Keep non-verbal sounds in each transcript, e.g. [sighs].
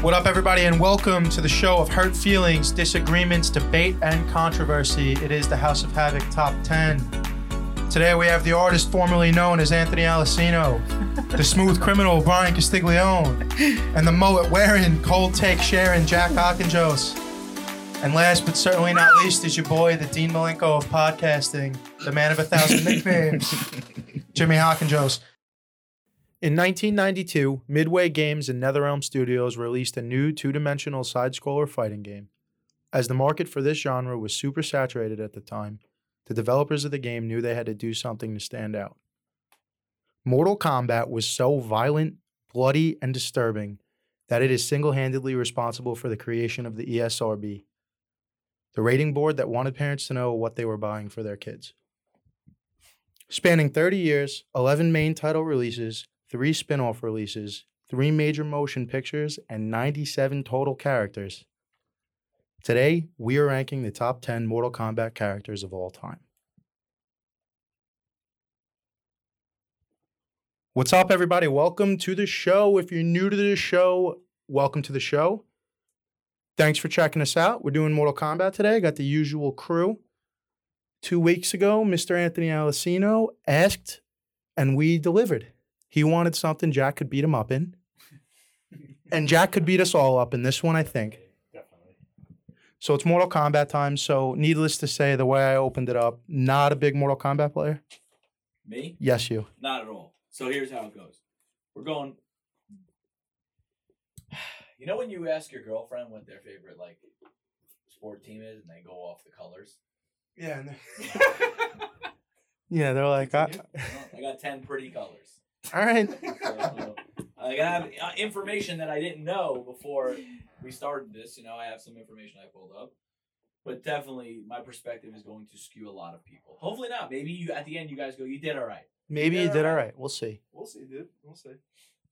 What up, everybody, and welcome to the show of hurt feelings, disagreements, debate, and controversy. It is the House of Havoc Top 10. Today we have the artist formerly known as Anthony Alessino, the smooth criminal Brian Castiglione, and the mullet wearing, cold take Sharon Jack Hawkinjos. And last but certainly not least is your boy, the Dean Malenko of podcasting, the man of a thousand nicknames, [laughs] Jimmy Hawkinjos. In 1992, Midway Games and NetherRealm Studios released a new two dimensional side scroller fighting game. As the market for this genre was super saturated at the time, the developers of the game knew they had to do something to stand out. Mortal Kombat was so violent, bloody, and disturbing that it is single handedly responsible for the creation of the ESRB, the rating board that wanted parents to know what they were buying for their kids. Spanning 30 years, 11 main title releases, three spin off releases, three major motion pictures, and 97 total characters. Today, we are ranking the top 10 Mortal Kombat characters of all time. What's up, everybody? Welcome to the show. If you're new to the show, welcome to the show. Thanks for checking us out. We're doing Mortal Kombat today. Got the usual crew. Two weeks ago, Mr. Anthony Alessino asked, and we delivered. He wanted something Jack could beat him up in. [laughs] And Jack could beat us all up in this one, I think. Definitely. So it's Mortal Kombat time. So, needless to say, the way I opened it up, not a big Mortal Kombat player. Me? Yes, you. Not at all. So here's how it goes. We're going. [sighs] You know when you ask your girlfriend what their favorite like sport team is, and they go off the colors. Yeah. [laughs] yeah, they're like, I, I got ten pretty colors. All right. [laughs] So, I have uh, information that I didn't know before we started this. You know, I have some information I pulled up, but definitely my perspective is going to skew a lot of people. Hopefully not. Maybe you at the end you guys go, you did all right. Maybe you did all right. We'll see. We'll see, dude. We'll see.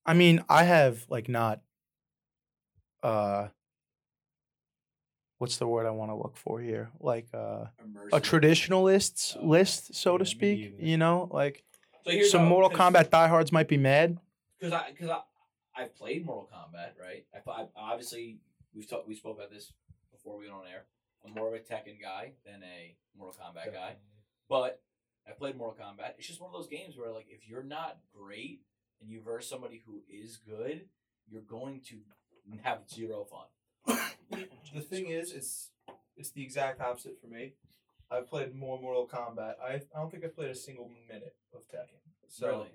I mean, I have like not uh what's the word I want to look for here? Like uh a Immersive. traditionalist's Oh, list, so Yeah, to speak. You know, like So here's some how- Mortal 'cause- Kombat diehards might be mad. because I because I I've played Mortal Kombat, right? I, I obviously we've talked we spoke about this before we went on air. I'm more of a Tekken guy than a Mortal Kombat guy, but I played Mortal Kombat. It's just one of those games where like if you're not great and you verse somebody who is good, you're going to have zero fun. The thing is, it's it's the exact opposite for me. I've played more Mortal Kombat. I I don't think I played a single minute of Tekken. So Really?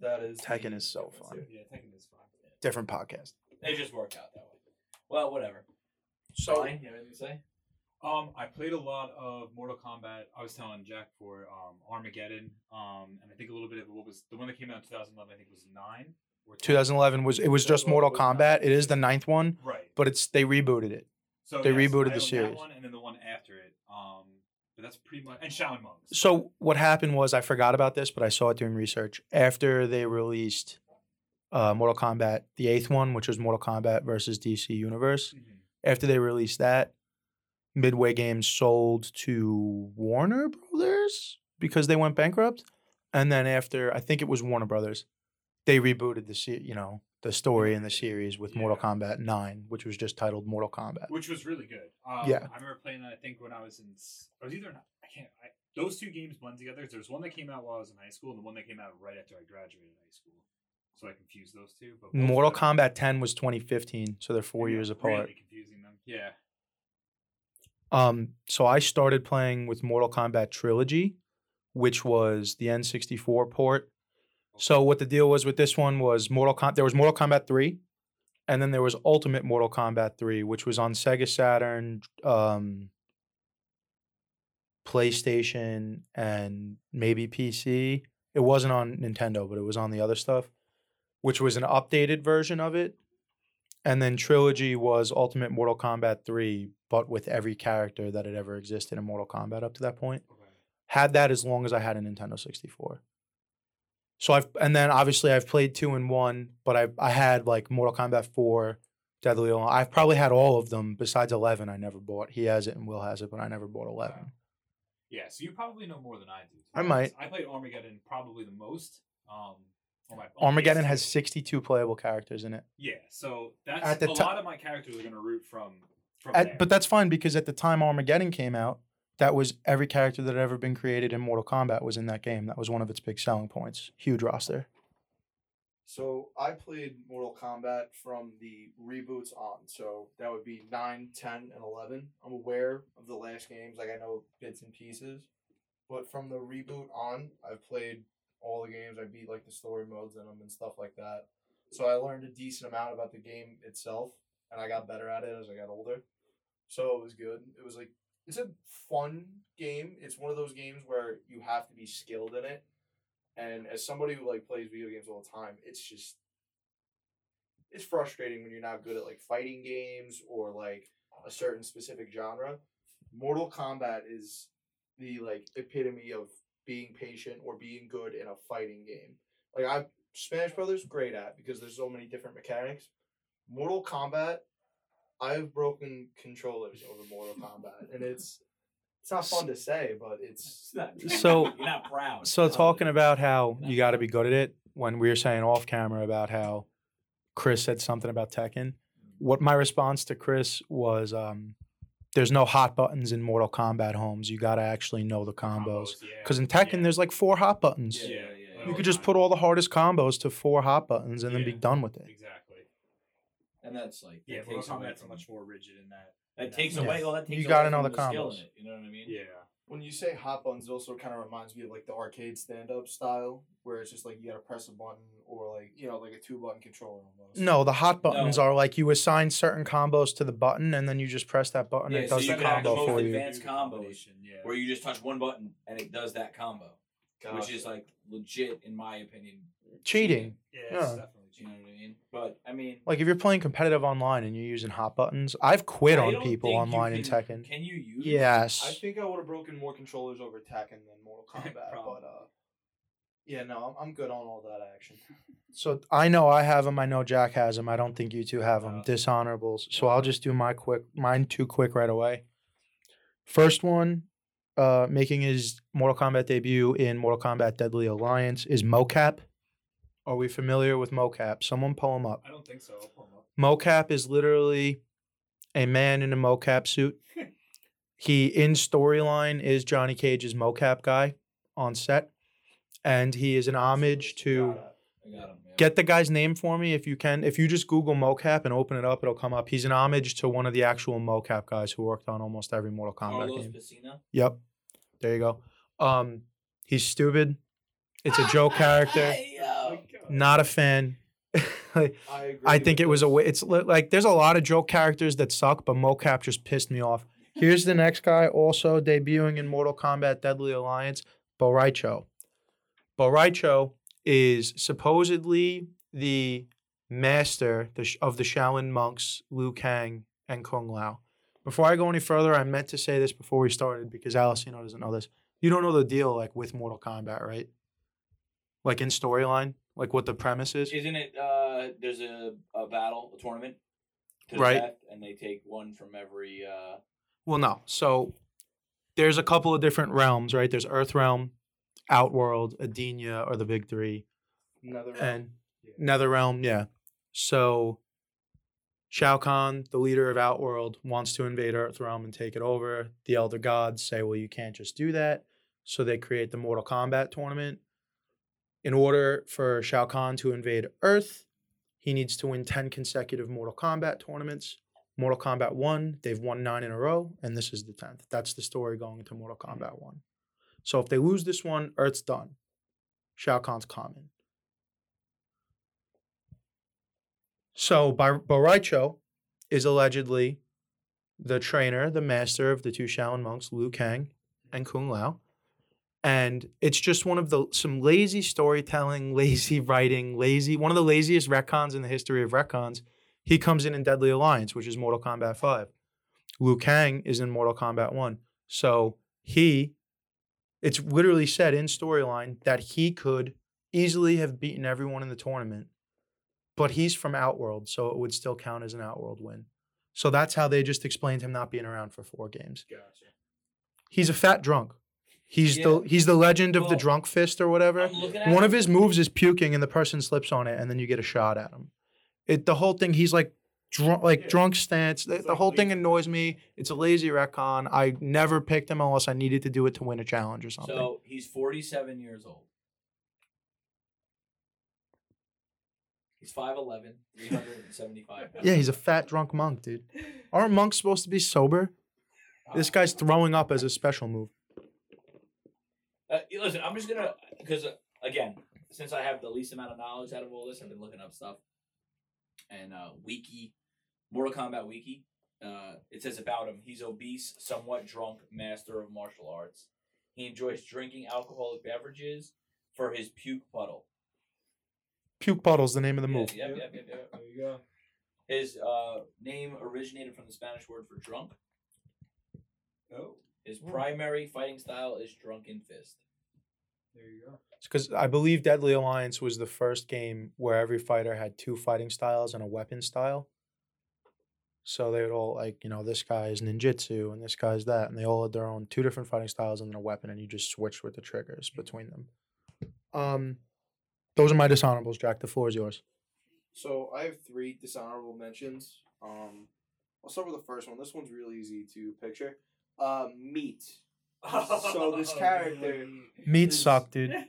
that is Tekken the is so fun. Yeah, Tekken is fun. Different podcast. It just worked out that way. Well, whatever. So Brian, you have anything to say? Um, I played a lot of Mortal Kombat. I was telling Jack for um, Armageddon, um, and I think a little bit of what was the one that came out in 2011. I think was nine. Or 2011 was it was just Mortal Kombat. It is the ninth one, Right. but it's they rebooted it. So they yes, rebooted I the series. That one and then the one after it. Um, but that's pretty much and Shaolin Monks. So what happened was I forgot about this, but I saw it doing research after they released uh, Mortal Kombat, the eighth one, which was Mortal Kombat versus DC Universe. Mhm. After they released that, Midway Games sold to Warner Brothers because they went bankrupt, and then after I think it was Warner Brothers, they rebooted the you know the story in the series with Mortal Kombat Nine, which was just titled Mortal Kombat. which was really good. Um, Yeah. I remember playing that. I think when I was in, I was either in, I can't. I, those two games blend together. There's one that came out while I was in high school, and the one that came out right after I graduated high school. So I confused those two. But Mortal Kombat 10 was 2015, so they're four Yeah, years apart. Really confusing them. Yeah. Um, so I started playing with Mortal Kombat Trilogy, which was the N64 port. So what the deal was with this one was Mortal Com- there was Mortal Kombat 3, and then there was Ultimate Mortal Kombat 3, which was on Sega Saturn, um, PlayStation, and maybe PC. It wasn't on Nintendo, but it was on the other stuff, which was an updated version of it. And then Trilogy was Ultimate Mortal Kombat 3, but with every character that had ever existed in Mortal Kombat up to that point. Okay. Had that as long as I had a Nintendo 64. So I've and then obviously I've played two and one, but I I had like Mortal Kombat 4, Deadly Alliance. I've probably had all of them besides 11 I never bought. He has it and Will has it, but I never bought 11. Yeah, so you probably know more than I do. I might. I played Armageddon probably the most. Um, on my on Armageddon PS2. has 62 playable characters in it. Yeah, so that's At the a lot of my characters are gonna root from from At, but that's fine because at the time Armageddon came out, that was every character that had ever been created in Mortal Kombat was in that game. That was one of its big selling points. Huge roster. So I played Mortal Kombat from the reboots on. So that would be 9, 10, and 11. I'm aware of the last games. Like I know bits and pieces. But from the reboot on, I've played all the games. I beat like the story modes in them and stuff like that. So I learned a decent amount about the game itself. And I got better at it as I got older. So it was good. It was like, it's a fun game. It's one of those games where you have to be skilled in it. And as somebody who like plays video games all the time, it's just it's frustrating when you're not good at like fighting games or like a certain specific genre. Mortal Kombat is the like epitome of being patient or being good in a fighting game. Like I Smash Brothers great at because there's so many different mechanics. Mortal Kombat, I've broken controllers over Mortal Kombat, and [laughs] it's it's not fun to say, but it's It's not, So- [laughs] you're not proud. So talking about how you got to be good at it, when we were saying off camera about how Chris said something about Tekken, what my response to Chris was, um, there's no hot buttons in Mortal Kombat homes. You got to actually know the combos. yeah, Because in Tekken, yeah. there's like four hot buttons. Yeah, Yeah, yeah, yeah. You could just put all the hardest combos to four hot buttons and then be done with it. exactly. And that's like Yeah, that Mortal takes away Kombat's from- much more rigid in that. That in takes Yeah. away. Well, that takes You gotta away know the the combos. it. You know what I mean? Yeah, when you say hot buttons, it also kind of reminds me of like the arcade stand up style, where it's just like you gotta press a button or like you know like a two button controller almost. No, the hot buttons No. are like you assign certain combos to the button and then you just press that button and Yeah, it so does you the can have the combo for you. advanced combos Yeah. Where you just touch one button and it does that combo, which is like legit in my opinion. Cheating. yeah, yeah. It's definitely You know what I mean? But I mean, Like if you're playing competitive online and you're using hot buttons, I've quit I on people think you online in Tekken. Can you use? Yes. I think I would have broken more controllers over Tekken than Mortal [laughs] Kombat, but uh, yeah, no, I'm, I'm good on all that action. So I know I have them. I know Jack has them. I don't think you two have them. No. Dishonorables. So I'll just do my quick, mine too quick right away. First one, uh, making his Mortal Kombat debut in Mortal Kombat Deadly Alliance is Mocap. Are we familiar with Mocap? Someone pull him up. I don't think so. I'll pull 'em up. Mocap is literally a man in a mocap suit. [laughs] he in storyline is Johnny Cage's mocap guy on set, and he is an homage to. Got. I got him. Yeah. Get the guy's name for me if you can. If you just Google mocap and open it up, it'll come up. He's an homage to one of the actual mocap guys who worked on almost every Mortal Kombat Carlos game. Pesina. Yep, there you go. Um, he's stupid. It's a joke [laughs] character. Hey, Not a fan. [laughs] I agree. I think with it was a way. It's like there's a lot of joke characters that suck, but mocap just pissed me off. Here's the next guy, also debuting in Mortal Kombat Deadly Alliance, Bo' Rai Cho. Boraicho is supposedly the master the of the Shaolin monks Liu Kang and Kung Lao. Before I go any further, I meant to say this before we started because Alessino doesn't know this. You don't know the deal like with Mortal Kombat, right? Like in storyline, like what the premise is. Isn't it? Uh, there's a, a battle, a tournament, to the Right. death, and they take one from every. Uh, Well, no. So there's a couple of different realms, right? There's Earth Realm, Outworld, Edenia are the big three, Another and Nether Realm. Yeah. So Shao Kahn, the leader of Outworld, wants to invade Earth Realm and take it over. The Elder Gods say, "Well, you can't just do that." So they create the Mortal Kombat tournament. In order for Shao Kahn to invade Earth, he needs to win 10 consecutive Mortal Kombat tournaments. Mortal Kombat 1, they've won nine in a row, and this is the 10th. That's the story going into Mortal Kombat 1. So if they lose this one, Earth's done. Shao Kahn's common. So Bar- Bo' Rai Cho is allegedly the trainer, the master of the two Shaolin monks, Liu Kang and Kung Lao. And it's just one of the some lazy storytelling, [laughs] lazy writing, lazy one of the laziest retcons in the history of retcons. He comes in in Deadly Alliance, which is Mortal Kombat 5. Liu Kang is in Mortal Kombat 1. So he, it's literally said in storyline that he could easily have beaten everyone in the tournament, but he's from Outworld, so it would still count as an Outworld win. So that's how they just explained him not being around for four games. Gotcha. He's a fat drunk. He's Yeah. the he's the legend of the drunk fist or whatever. I'm looking at One him. of his moves is puking, and the person slips on it, and then you get a shot at him. It the whole thing. He's like drunk, like Yeah. drunk stance. The, the whole thing annoys me. It's a lazy retcon. I never picked him unless I needed to do it to win a challenge or something. So he's 47 years old. He's 5'11, 375 pounds. yeah, he's a fat drunk monk, dude. Aren't monks supposed to be sober? Uh, this guy's throwing up as a special move. Uh, listen, I'm just gonna because uh, again, since I have the least amount of knowledge out of all this, I've been looking up stuff. And uh, wiki, Mortal Kombat wiki, uh, it says about him: he's obese, somewhat drunk, master of martial arts. He enjoys drinking alcoholic beverages for his puke puddle. Puke puddle's the name of the Yeah, move. Yep, yep, yep, yep. There you go. His uh, name originated from the Spanish word for drunk. Oh, His Hmm. primary fighting style is drunken fist. There you go. Because I believe Deadly Alliance was the first game where every fighter had two fighting styles and a weapon style. So they would all like, you know, this guy is ninjutsu and this guy's that, and they all had their own two different fighting styles and then a weapon, and you just switch with the triggers between them. Um, those are my dishonorables. Jack, the floor is yours. So I have three dishonorable mentions. Um, I'll start with the first one. This one's really easy to picture. Uh, meat. So [laughs] this character- Meat Is- suck, dude. [laughs]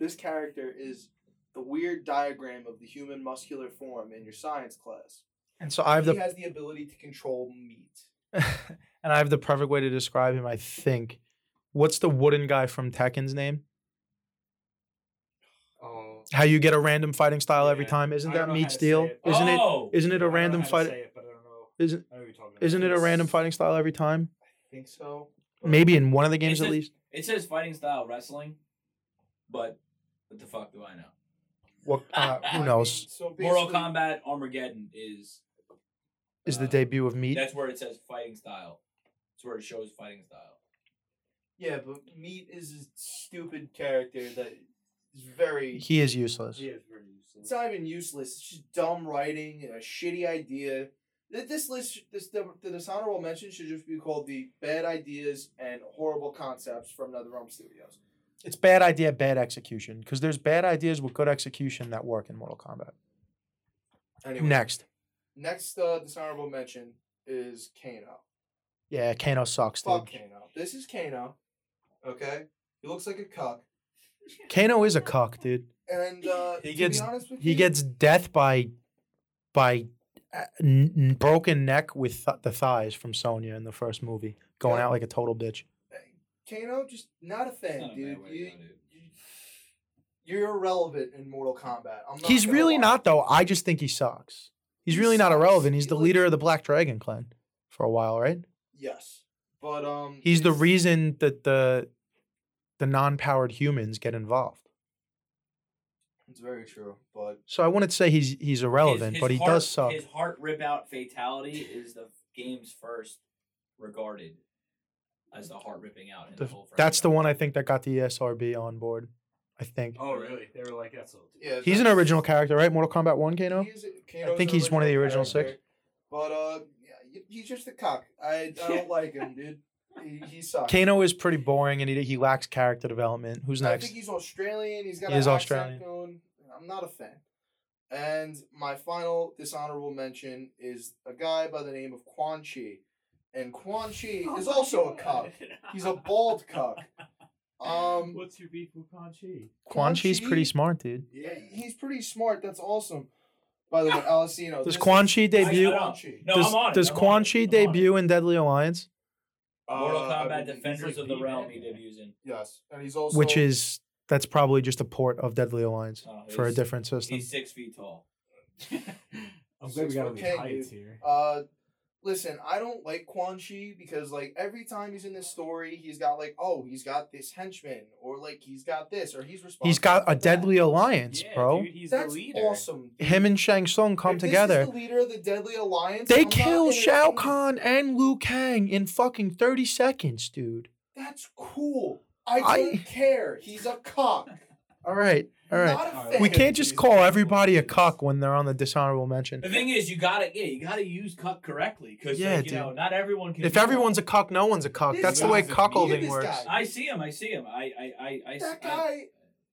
This character is the weird diagram of the human muscular form in your science class. And so I have he the has the ability to control meat. [laughs] and I have the perfect way to describe him. I think. What's the wooden guy from Tekken's name? Oh, How you get a random fighting style every time? Isn't that don't know how meat steel? it. Isn't it? oh, Isn't it I a don't random fight? it, but I don't know. Isn't I know what you're talking about. isn't it a random fighting style every time? I think so. But- Maybe in one of the games It's at least. It says fighting style wrestling, but what the fuck do I know? What? Uh, [laughs] who knows? so Mortal basically- Kombat Armageddon is Is the uh, debut of meat? That's where it says fighting style. It's where it shows fighting style. Yeah, but meat is a stupid character that is very. He is useless. He is very useless. It's not even useless. It's just dumb writing and a shitty idea. Th- This list, this the, the dishonorable mention should just be called the bad ideas and horrible concepts from NetherRealm Studios. It's bad idea, bad execution. Because there's bad ideas with good execution that work in Mortal Kombat. Anyway, Next, next uh, dishonorable mention is Kano. yeah, Kano sucks, dude. Fuck Kano. This is Kano. Okay, he looks like a cuck, Kano is a cuck, dude. and uh, He to gets- be honest with He you, gets death by by n- n- broken neck with th- the thighs from Sonya in the first movie, going Yeah. out like a total bitch. Kano. Just not a It's fan, not a dude. bad way You, go, dude. you're irrelevant in Mortal Kombat. I'm not He's really lie. not though. I just think he sucks. He's He really not irrelevant. He's He the like- leader of the Black Dragon clan for a while, right? Yes, but um, He's the reason that the the non-powered humans get involved. It's very true, but So I wouldn't say he's he's irrelevant, His- but he heart- does suck. His heart rip out fatality is the game's first regarded as the heart ripping out. In the, The- whole that's the one I think that got the E ESRB on board. I think Oh, really? They were like, that's a yeah, he's an original character, right? Mortal Kombat One, Kano. I think he's one of the original character, six. But uh, yeah, he's just a cock. I I don't like him, dude. He, he sucks. Kano is pretty boring, and he he lacks character development. Who's I next? think he's Australian. He's got He an is accent Australian. going. I'm not a fan. And my final dishonorable mention is a guy by the name of Quan Chi. And Quan Chi [laughs] Oh is my also a God. cuck. [laughs] He's a bald cuck. Um, What's your beef with Quan Chi? Quan Chi's pretty smart, dude. yeah, he's pretty smart. That's awesome. By the way, [laughs] Alessino. Does this Quan is- Chi debut? Quan. Chi. No, does I'm on it, does I'm Quan it, Chi I'm on it. debut in Deadly Alliance, Mortal Uh, I Kombat Defenders like of the the Realm bad he guy. debuts in. Yes, and he's also which is that's probably just a port of Deadly Alliance Oh, for a different system. He's six feet tall. I'm glad we got all foot these heights dude. here. Uh, listen, I don't like Quan Chi because like every time he's in this story, he's got like, oh, he's got this henchman, or like he's got this, or he's responsible. He's got for a that. Deadly Alliance, Yeah, bro. dude, he's That's the leader. awesome. dude. Him and Shang Tsung come If together. This is the leader of the Deadly Alliance. They I'm kill Shao entertained. Kahn and Liu Kang in fucking 30 seconds, dude. That's cool. I I- don't care. He's a cock. [laughs] All right. All right. Not a fan We can't just call everybody a cuck when they're on the dishonorable mention. The thing is, you gotta yeah, you gotta use cuck correctly because Yeah, like, you dude. know not everyone can. If everyone's a cuck, no one's a cuck. This That's the way guy's a cuckolding works. guy. I see him. I see him. I I I I. That I- guy.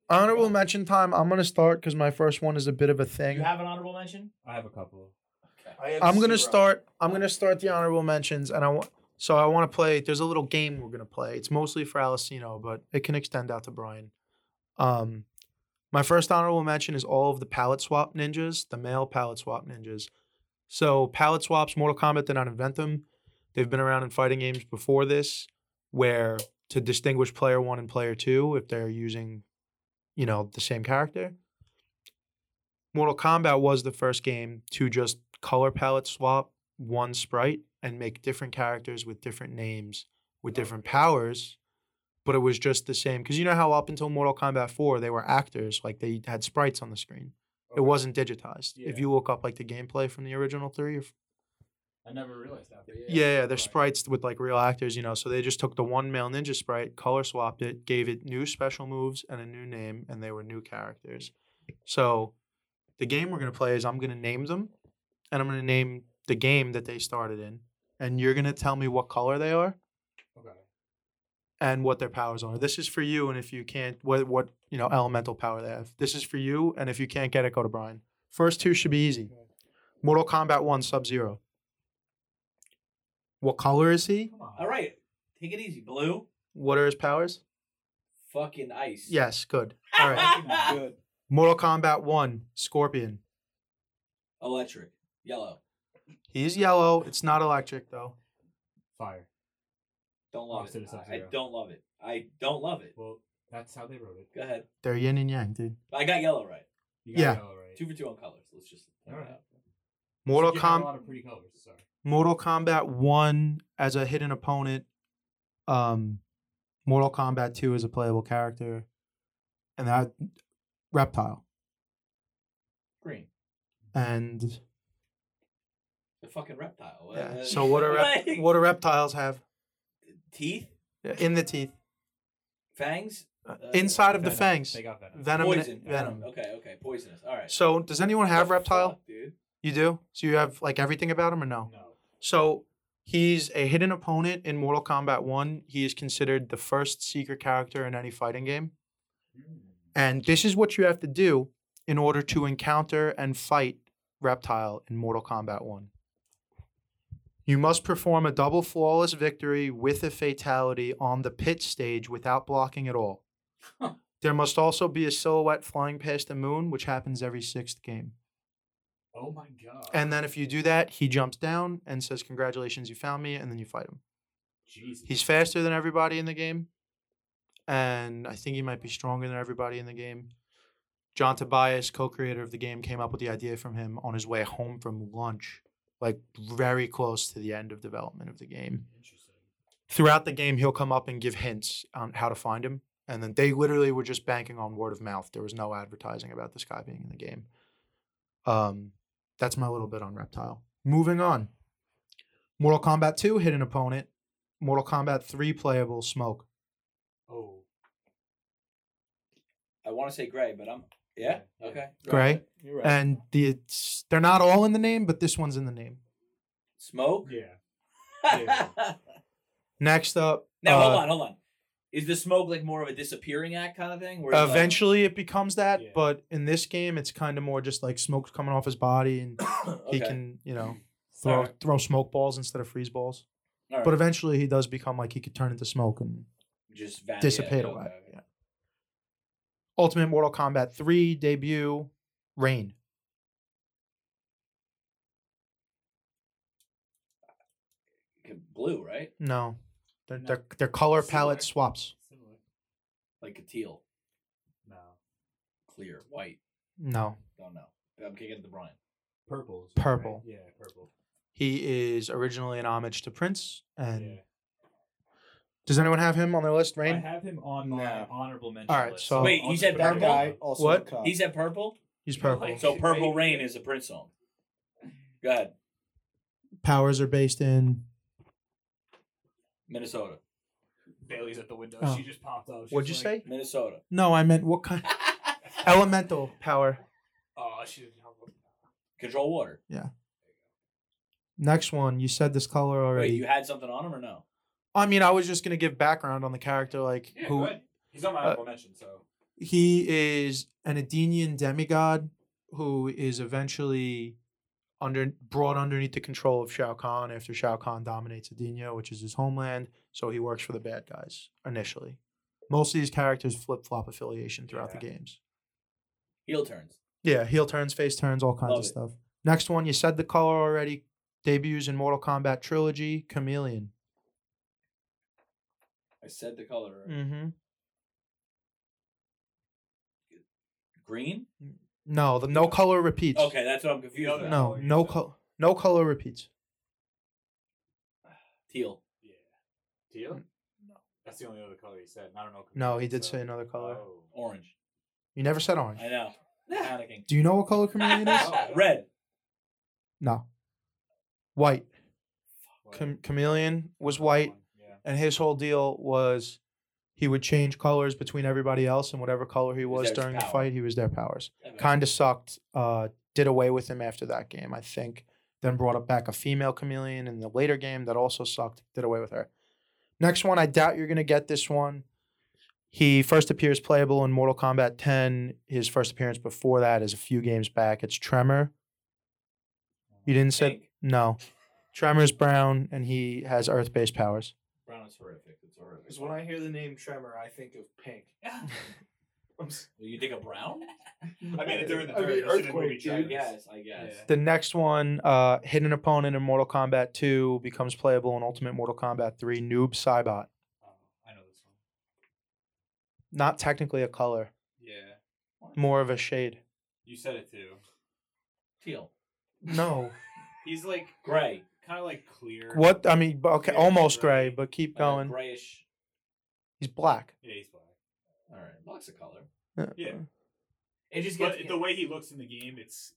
Honorable mention time. I'm gonna start because my first one is a bit of a thing. you have an honorable mention? I have a couple. I have I'm gonna start. I'm gonna start the honorable mentions, and I want. So I want to play. There's a little game we're gonna play. It's mostly for Alessino, but it can extend out to Brian. Um, my first honorable mention is all of the palette swap ninjas, the male palette swap ninjas. So palette swaps, Mortal Kombat did not invent them. They've been around in fighting games before this, where to distinguish player one and player two, if they're using, you know, the same character. Mortal Kombat was the first game to just color palette swap one sprite and make different characters with different names with different powers, but it was just the same. Because you know how up until Mortal Kombat 4, they were actors, like they had sprites on the screen. It wasn't digitized. If you look up like the gameplay from the original three, or I never realized that. But yeah, yeah, yeah, they're Right. sprites with like real actors, you know. So they just took the one male ninja sprite, color swapped it, gave it new special moves and a new name, and they were new characters. So the game we're gonna play is I'm gonna name them, and I'm gonna name the game that they started in, and you're gonna tell me what color they are Okay. And what their powers are. This is for you, and if you can't, what what you know elemental power they have. This is for you, and if you can't get it, go to Brian. First two should be easy. Mortal Kombat One Sub Zero. What color is he? All right, take it easy. Blue, What are his powers? fucking ice. Yes, good. [laughs] All right. Good. Mortal Kombat 1, Scorpion. Electric, yellow. He's yellow. It's not electric, though. Fire. Don't love Opposite it. of I don't love it. I don't love it. Well, that's how they wrote it. Go ahead. They're yin and yang, dude. I got yellow right. You got Yeah. yellow right. Two for two on colors. Let's just. point it Alright. Mortal, You have a Com- lot of pretty colors. Sorry. Mortal Kombat 1 as a hidden opponent. Um, Mortal Kombat 2 as a playable character. And that Reptile. Green. And The fucking reptile. yeah. Uh, So what do [laughs] rep- like, what do reptiles have teeth, in the teeth? fangs, Uh, Uh, inside of the fangs. They got venom. Venom. poison. Venom. Okay, okay, poisonous. All right. So does anyone have reptile? fuck, dude? You do? So you have like everything about him or no? No. So he's a hidden opponent in Mortal Kombat 1. He is considered the first secret character in any fighting game. And this is what you have to do in order to encounter and fight Reptile in Mortal Kombat 1. You must perform a double flawless victory with a fatality on the pit stage without blocking at all. Huh. There must also be a silhouette flying past the moon, which happens every sixth game. Oh my god. And then if you do that, he jumps down and says, Congratulations, you found me, and then you fight him. Jesus. He's faster than everybody in the game. And I think he might be stronger than everybody in the game. John Tobias, co creator of the game, came up with the idea from him on his way home from lunch, like very close to the end of development of the game. Throughout the game, he'll come up and give hints on how to find him. And then they literally were just banking on word of mouth. There was no advertising about this guy being in the game. Um, that's my little bit on Reptile. Moving on. Mortal Kombat 2, hidden opponent. Mortal Kombat 3, playable, Smoke. Oh. I want to say gray, but I'm. Yeah. Yeah. Okay. Gray. You're right. And the it's, they're not all in the name, but this one's in the name. Smoke. Yeah. [laughs] Yeah. Next up. now uh, hold on, hold on. Is the smoke like more of a disappearing act kind of thing? Where it's like- Eventually, it becomes that, Yeah. but in this game, it's kind of more just like smoke's coming off his body, and [coughs] he can, you know, throw Alright. throw smoke balls instead of freeze balls. All right. But eventually, he does become like he could turn into smoke and just dissipate yeah, away. okay, okay. Yeah. Ultimate Mortal Kombat 3 debut, Rain. Blue, right? No, they're, No. they're, they're color Similar. palette swaps. Similar. Like a teal, No. clear, white. No, Don't know. I'm kicking it to Brian. Purple. Purple. Yeah, purple. he is originally an homage to Prince. And yeah. Does anyone have him on their list? Rain. I have him on my No. honorable mention All right, list. so- Wait, I'll said that purple? guy also What? a cup. He said purple, He's purple. So Purple Rain is a Prince song. Go ahead, Powers are based in. Minnesota. Bailey's at the window. Oh. She just popped up. She's What'd you like, say? Minnesota. No, I meant what kind. [laughs] Elemental power. Oh, I should. Control water. Yeah. Next one, you said this color Wait, already. you had something on him or no? I mean, I was just gonna give background on the character, like Yeah, who. He's on my uh, honorable mention, so. he is an Edenian demigod who is eventually under brought underneath the control of Shao Kahn after Shao Kahn dominates Edenia, which is his homeland. So he works for the bad guys initially. Most of these characters flip flop affiliation throughout the games. Heel turns. Yeah, heel turns, face turns, all kinds Love of it. stuff. Next one, you said the color already. Debuts in Mortal Kombat trilogy, Chameleon. I said the color. already. Mm-hmm. Green. No, the no color repeats. Okay, that's what I'm confused. about. No, no color. No color repeats. [sighs] Teal. Yeah. Teal? No. That's the only other color he said. I don't know. No, he did so- say another color. Oh. Orange. You never said orange. I know. [laughs] Panicking. Do you know what color chameleon is? [laughs] [laughs] Red. No. White. What? Cham- chameleon was Another white, one, Yeah. And his whole deal was he would change colors between everybody else, and whatever color he was during the power. fight, he was their powers. Kind of sucked. Uh, did away with him after that game, I think. Then brought up back a female chameleon in the later game that also sucked. Did away with her. Next one, I doubt you're gonna get this one. He first appears playable in Mortal Kombat 10. His first appearance before that is a few games back. It's Tremor. You didn't say no. Tremor's brown and he has earth-based powers. Brown is horrific. It's horrific. Because when I hear the name Tremor, I think of pink. [laughs] I'm s- you think of brown? [laughs] I mean, during the I mean, third, the movie earthquake, I dude. Travis. guess. I guess. Yeah. The next one, uh, hidden opponent in Mortal Kombat 2 becomes playable in Ultimate Mortal Kombat 3. Noob Saibot. Oh, I know this one. Not technically a color, Yeah. more of a shade. You said it too. Teal. No. [laughs] He's like Gray. Kind of like clear. What? I mean, bu- okay, Yeah, almost gray, gray. but keep Uh, going. grayish. He's black. Yeah, he's black. All right. Black's a color. Yeah. It just But gets the way he looks in the game, it's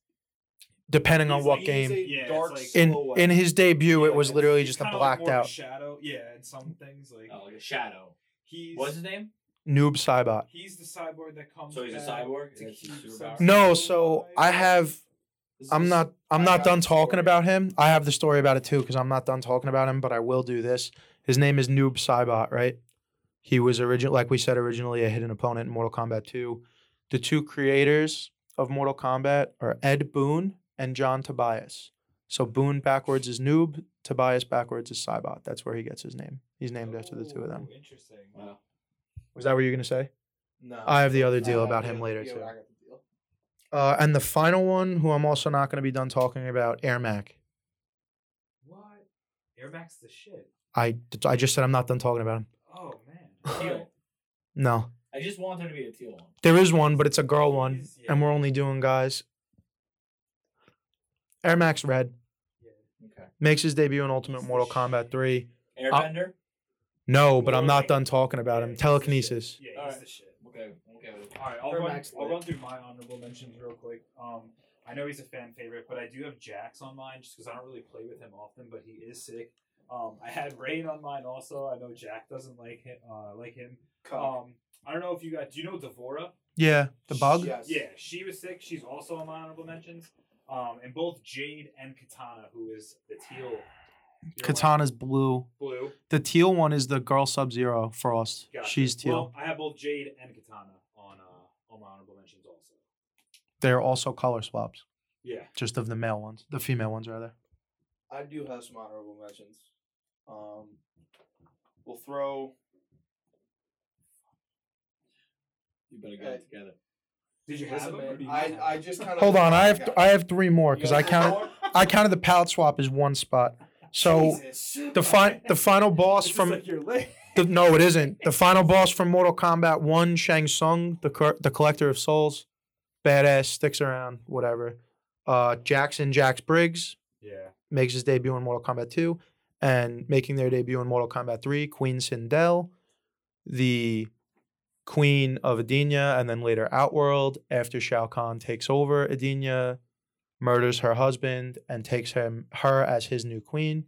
Depending on what like- game. a Yeah, dark like- In silhouette. in his debut, it was literally just a kinda like blacked more of a out shadow. Yeah, and some things like oh, like a shadow. he's What's his name? noob Saibot. he's the cyborg that comes. So he's a cyborg? to keep superpower? No, so. I have. I'm not. I'm not done talking about him. I have the story about it too because I'm not done talking about him. But I will do this. His name is Noob Saibot, right? He was original, like we said, originally a hidden opponent in Mortal Kombat 2. The two creators of Mortal Kombat are Ed Boon and John Tobias. So Boon backwards is Noob, Tobias backwards is Saibot. That's where he gets his name. He's named after the two of them. Oh, Interesting. Wow. Was that what you were gonna say? No. I have the other deal about him later too. I got the deal. Uh, and the final one, who I'm also not going to be done talking about, Ermac. What? Ermac's the shit. I, I just said I'm not done talking about him. Oh man. Teal. [laughs] No, I just want there to be a teal one. there is one, but it's a girl one, He's- and we're only doing guys. Ermac Red Yeah. Okay. makes his debut in Ultimate Mortal Kombat shit. 3. Airbender. No, but I'm not done talking about him. Telekinesis. Yeah, he's the shit. Okay. Okay. with it. All right, I'll Air run, Max I'll lit. run through my honorable mentions real quick. Um, I know he's a fan favorite, but I do have Jax on mine just because I don't really play with him often, but he is sick. Um, I had Rain on mine also. I know Jack doesn't like him. Uh, like him. Cock. Um, I don't know if you guys do you know D'Vorah? Yeah, the bug. Yes. Yeah, she was sick. She's also on my honorable mentions. Um, and both Jade and Katana, who is the teal. teal one. Katana's blue. blue. The teal one is the girl Sub Zero Frost. Gotcha. She's teal. Well, I have both Jade and Katana on my honorable mentions also. They're also color swaps, Yeah. just of the male ones, the female ones rather. I do have some honorable mentions. Um, we'll throw. You better get it together. Did you Listen, have them? or man, do you I, have I them? just kind of. Hold on, I have I have three more because I counted I counted the palette swap as one spot. So the fi- the final boss This is from like your leg. The, no, it isn't. The final boss from Mortal Kombat One, Shang Tsung, the cor- the Collector of Souls, badass, sticks around, whatever. Uh, Jackson Jax Briggs Yeah. makes his debut in Mortal Kombat Two, and making their debut in Mortal Kombat Three, Queen Sindel, the Queen of Edenia, and then later Outworld. After Shao Kahn takes over Edenia, murders her husband, and takes him her as his new queen.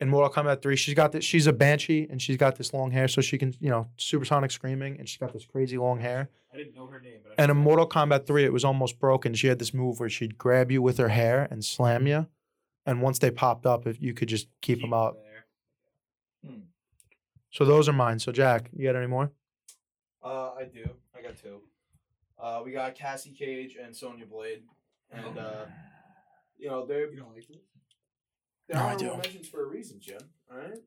In Mortal Kombat 3, she's got this she's a banshee and she's got this long hair so she can, you know, supersonic screaming and she's got this crazy long hair. I didn't know her name, but I And in know- Mortal Kombat 3, it was almost broken. She had this move where she'd grab you with her hair and slam you. And once they popped up, if you could just keep them out. there. So those are mine. So Jack, you got any more? Uh, I do. I got two. Uh, we got Cassie Cage and Sonya Blade, and uh, you know they're You don't like this? They're No, I honorable do. mentions for a reason, Jim. All right.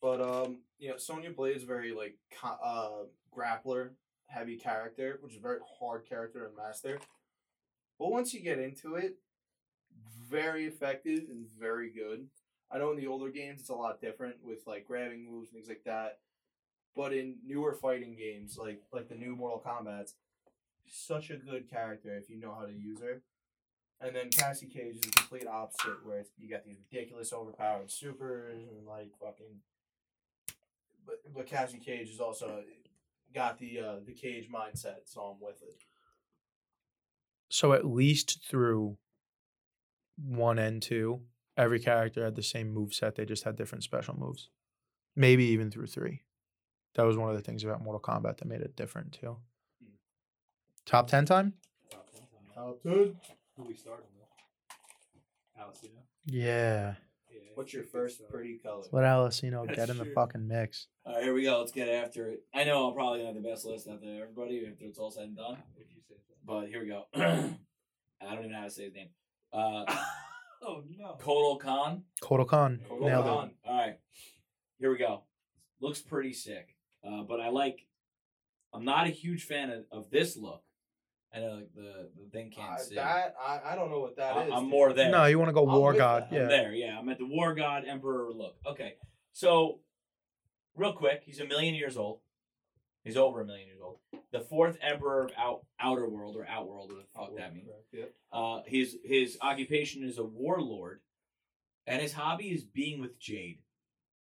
But um, you know, Sonya Blade's very like co- uh grappler heavy character, which is a very hard character to master. But once you get into it, very effective and very good. I know in the older games it's a lot different with like grabbing moves and things like that. But in newer fighting games, like like the new Mortal Kombat's, such a good character if you know how to use her. And then Cassie Cage is the complete opposite, where it's, you got these ridiculous overpowered supers and like fucking. But but Cassie Cage is also got the uh, the cage mindset, so I'm with it. So at least through one and two, every character had the same move set. They just had different special moves. Maybe even through three. That was one of the things about Mortal Kombat that made it different too. Hmm. Top ten time? Top ten time. Top ten. Who we starting with? Alcina. Yeah. Yeah, What's your first pretty color? Let Alessino That's get in the true. fucking mix. All right, here we go. Let's get after it. I know I'm probably gonna have the best list out there, everybody, after it's all said and done. If you say so. But here we go. [clears throat] I don't even know how to say his name. Uh, [laughs] oh no. Kotal Khan. Kotal Khan. Kotal Nailed Khan. it. All right, here we go. Looks pretty sick, uh, but I like. I'm not a huge fan of, of this look. I know like, the the thing can't Uh, see. that I, I don't know what that I- is. I'm dude. more there. No, you want to go I'm War God. that. Yeah. I'm there, yeah. I'm at the War God Emperor look. Okay, so real quick, he's a million years old. He's over a million years old. The fourth Emperor of Out Outer World or Outworld, what the fuck that means. Yep. Uh, his his occupation is a warlord, and his hobby is being with Jade,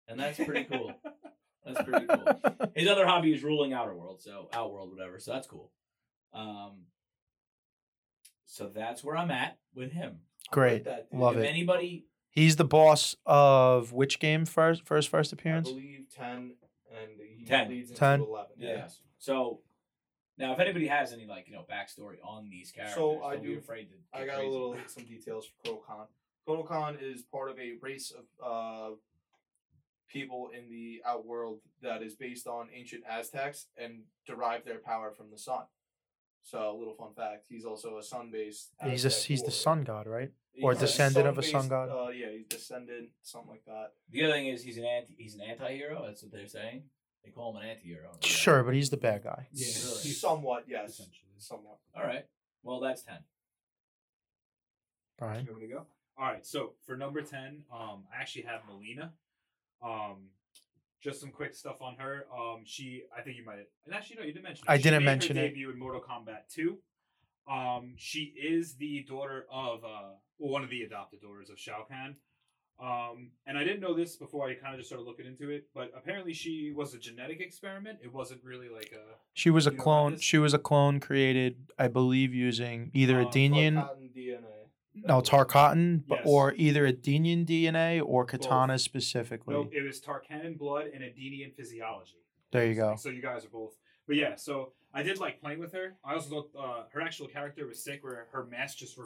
and that's pretty cool. [laughs] that's pretty cool. His other hobby is ruling Outer World, so Outworld, whatever. So that's cool. Um, so that's where I'm at with him. Great. that. Love if it. anybody He's the boss of which game first? First first I appearance? believe ten, and he 10. leads into 10. eleven. Yeah. Yes. So now, if anybody has any like you know backstory on these characters, So, I don't be do- afraid to. I get got crazy. a little [laughs] some details for Kotal Khan. Is part of a race of uh, people in the outworld that is based on ancient Aztecs and derive their power from the sun. So, a little fun fact: he's also a sun-based. He's a he's the sun god, right? Or He's descendant of a sun god. Uh, yeah, he's descendant, something like that. The other thing is he's an anti he's an anti-hero. That's what they're saying. They call him an anti-hero. Sure, but he's the bad guy. Yeah, Really? Somewhat, yes. Essentially. Somewhat. All right. Well, that's ten. Brian. You want me to go? All right. So for number ten, um, I actually have Melina. Um, just some quick stuff on her. Um, she, I think you might, and actually no, you didn't mention. It. I She didn't made her mention it. Debut in Mortal Kombat Two. Um, she is the daughter of, uh, well, one of the adopted daughters of Shao Kahn. Um, and I didn't know this before I kind of just started looking into it, but apparently she was a genetic experiment. It wasn't really like a She was a You know clone. She was a clone created, I believe, using either a Um, Denian, Cotton DNA. No Tarkatan, but Yes. or either Edenian DNA or Katana specifically. No, it was Tarkatan blood and Edenian physiology. There you go. So you guys are both. But yeah, so I did like playing with her. I also thought uh, her actual character was sick, where her mask just uh,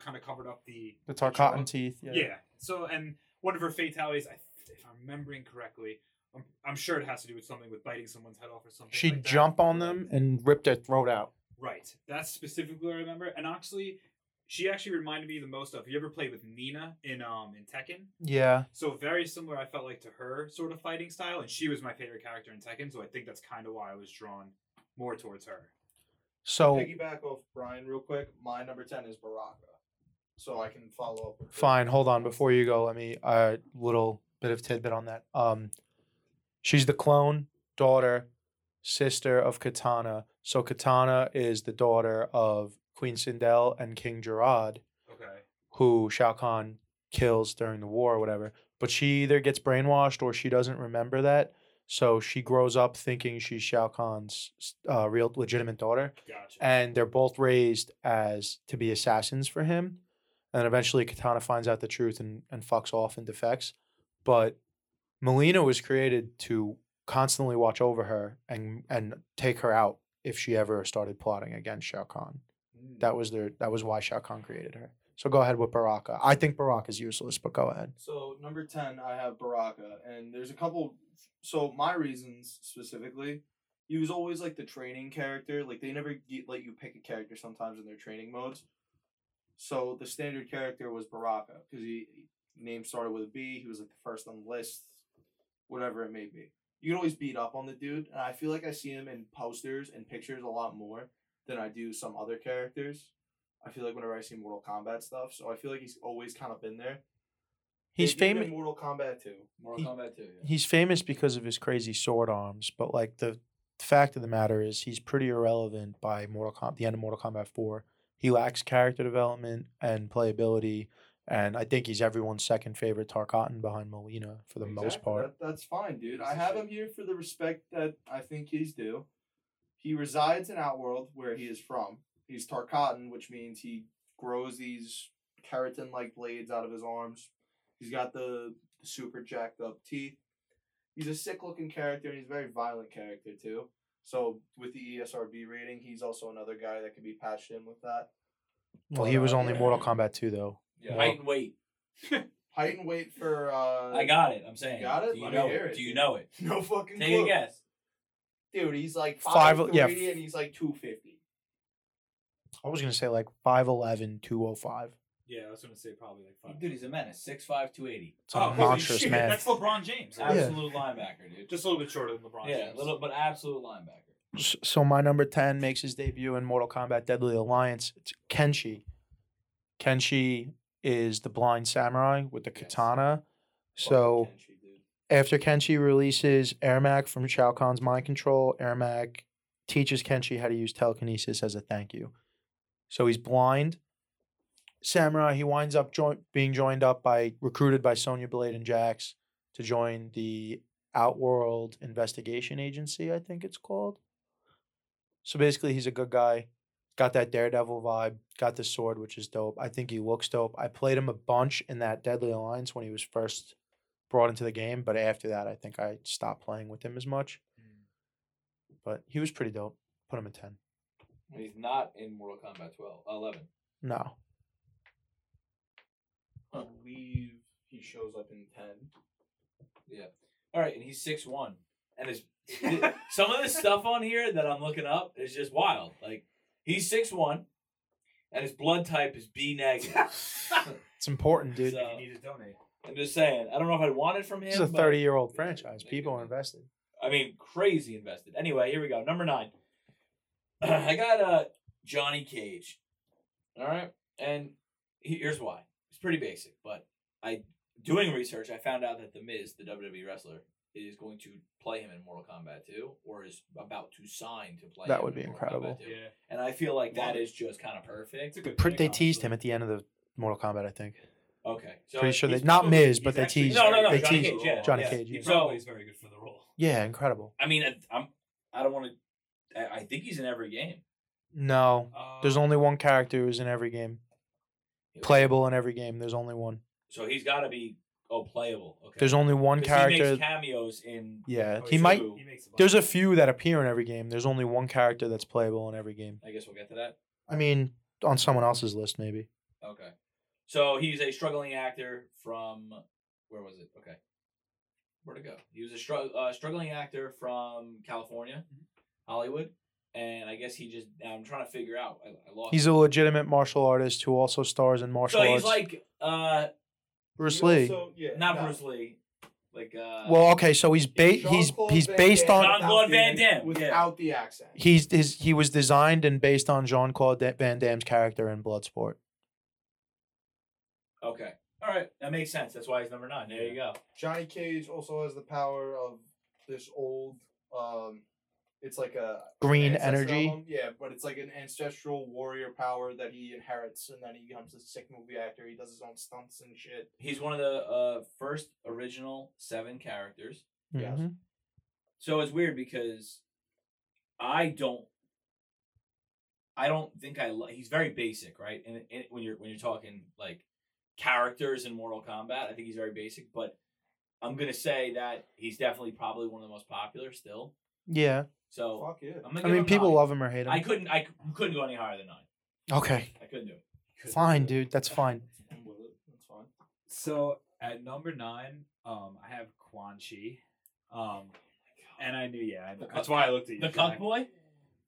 kind of covered up the The. Tarkatan teeth. Yeah. Yeah. So and one of her fatalities, I, if I'm remembering correctly, I'm, I'm sure it has to do with something with biting someone's head off or something. She'd like jump on them and rip their throat out. Right. That's specifically what I remember. And actually, she actually reminded me the most of. You ever played with Nina in um in Tekken? Yeah. So very similar, I felt like to her sort of fighting style, and she was my favorite character in Tekken. So I think that's kind of why I was drawn more towards her. So Piggyback off Brian real quick. My number ten is Baraka, so I can follow up. With fine. Hold on. Before you go, let me a little bit of tidbit on that. Um, she's the clone daughter, sister of Katana. So Katana is the daughter of Queen Sindel and King Gerard. Okay. who Shao Kahn kills during the war or whatever. But she either gets brainwashed or she doesn't remember that. So she grows up thinking she's Shao Kahn's uh, real legitimate daughter. Gotcha. And they're both raised as to be assassins for him. And then eventually Katana finds out the truth and, and fucks off and defects. but Melina was created to constantly watch over her and and take her out if she ever started plotting against Shao Kahn. That was their that was why Shao Kahn created her. So go ahead with Baraka. I think Baraka's useless, but go ahead. So number ten, I have Baraka, and there's a couple. So my reasons specifically, he was always like the training character. Like they never get, let you pick a character sometimes in their training modes. So the standard character was Baraka because he name started with a B. He was like the first on the list, whatever it may be. You can always beat up on the dude, and I feel like I see him in posters and pictures a lot more than I do some other characters. I feel like whenever I see Mortal Kombat stuff, so I feel like he's always kind of been there. He's famous. Mortal Kombat 2. Mortal He- Kombat 2. Yeah. He's famous because of his crazy sword arms, but like the fact of the matter is, he's pretty irrelevant by Mortal Com- the end of Mortal Kombat Four. He lacks character development and playability, and I think he's everyone's second favorite Tarkatan behind Mileena for the most part. That, that's fine, dude. I have him here for the respect that I think he's due. He resides in Outworld, where he is from. He's Tarkatan, which means he grows these keratin like blades out of his arms. He's got the, the super jacked up teeth. He's a sick looking character and he's a very violent character too. So with the ESRB rating, he's also another guy that can be patched in with that. Well, he was uh, only yeah. Mortal Kombat Two though. Yeah. Height and weight. Height and weight for uh I got it. I'm saying. got it? Do you Let know it? it, Do you know it? [laughs] no fucking Take clue. a guess. Dude, he's like Five- five, yeah, and he's like two fifty. I was gonna say like 5'11", 205. Yeah, I was gonna say probably like five. Dude, he's a menace. 6'5", 280. It's a Oh, holy monstrous shit, man. That's LeBron James. Yeah. Absolute linebacker, dude. Just a little bit shorter than LeBron yeah, James. little but absolute linebacker. So my number ten makes his debut in Mortal Kombat Deadly Alliance. It's Kenshi. Kenshi is the blind samurai with the Yes. katana. So after Kenshi releases Ermac from Shao Kahn's mind control, Ermac teaches Kenshi how to use telekinesis as a thank you. So he's blind. Samurai, he winds up join- being joined up by recruited by Sonya Blade and Jax to join the Outworld Investigation Agency, I think it's called. So basically, he's a good guy. Got that Daredevil vibe. Got the sword, which is dope. I think he looks dope. I played him a bunch in that Deadly Alliance when he was first brought into the game, but after that, I think I stopped playing with him as much. Mm. But he was pretty dope. Put him at ten. He's not in Mortal Kombat 12, 11. No, I believe he shows up in ten. Yeah. All right, and he's six one, and his [laughs] some of the stuff on here that I'm looking up is just wild. Like he's six one, and his blood type is B negative. [laughs] it's important, dude. So- you need to donate. I'm just saying. I don't know if I'd want it from him. It's a thirty-year-old franchise. They People are invested. I mean, crazy invested. Anyway, here we go. Number nine. [clears throat] I got uh Johnny Cage. All right, and here's why. It's pretty basic, but I doing research, I found out that the Miz, the WWE wrestler, is going to play him in Mortal Kombat 2, or is about to sign to play. That him would be Mortal Kombat incredible. Yeah. And I feel like that Love it. is just kind of perfect. It's a good Pr- pick, They teased him at the end of the Mortal Kombat, I think. Okay, so Pretty sure they he's not probably- Miz, but he's they actually teased. No, no, no, they Johnny teased Cage, yeah, Johnny yeah. Cage. He Yeah. Probably is very good for the role. yeah, incredible. I mean, I- I'm. I don't want to. I I think he's in every game. No, there's Uh, only one character who's in every game, playable in every game. There's only one. So he's got to be oh playable. Okay. There's only one 'Cause He character. makes cameos in. Yeah, oh, he might. He makes bunch There's a few that appear in every game. There's only one character that's playable in every game. I guess we'll get to that. I mean, on someone else's list, maybe. Okay. So he's a struggling actor from where was it? Okay. Where'd it go? He was a str- uh, struggling actor from California, Mm-hmm. Hollywood, and I guess he just. I'm trying to figure out. I, I lost. He's a legitimate martial artist who also stars in martial so arts. he's like uh Bruce He Lee. also- yeah, not no. Bruce Lee, like uh. well, okay, so he's ba- He's he's Jean-Claude he's Van based Damme on Jean-Claude without Van the- Damme, yeah. without the accent. he's his he was designed and based on Jean Claude Van Damme's character in Bloodsport. Okay. All right, that makes sense. That's why he's number nine. There you go. Johnny Cage also has the power of this old. um It's like a Green ancestor energy. of him. Yeah, but it's like an ancestral warrior power that he inherits, and then he becomes a sick movie actor. He does his own stunts and shit. He's one of the uh first original seven characters. Yes. Mhm. So it's weird because I don't I don't think I li- he's very basic, right? And, and when you're when you're talking like characters in Mortal Kombat, I think he's very basic, but I'm gonna say that he's definitely probably one of the most popular still. Yeah. So Fuck yeah. I'm gonna I give mean, him people nine. love him or hate him. I couldn't. I c- couldn't go any higher than nine. Okay. I couldn't do it. Fine, dude. That's [laughs] fine. I'm with it. That's fine. So at number nine, um, I have Quan Chi. Um, and I knew, yeah, I- The that's why I looked at you. The Jack. cuck boy.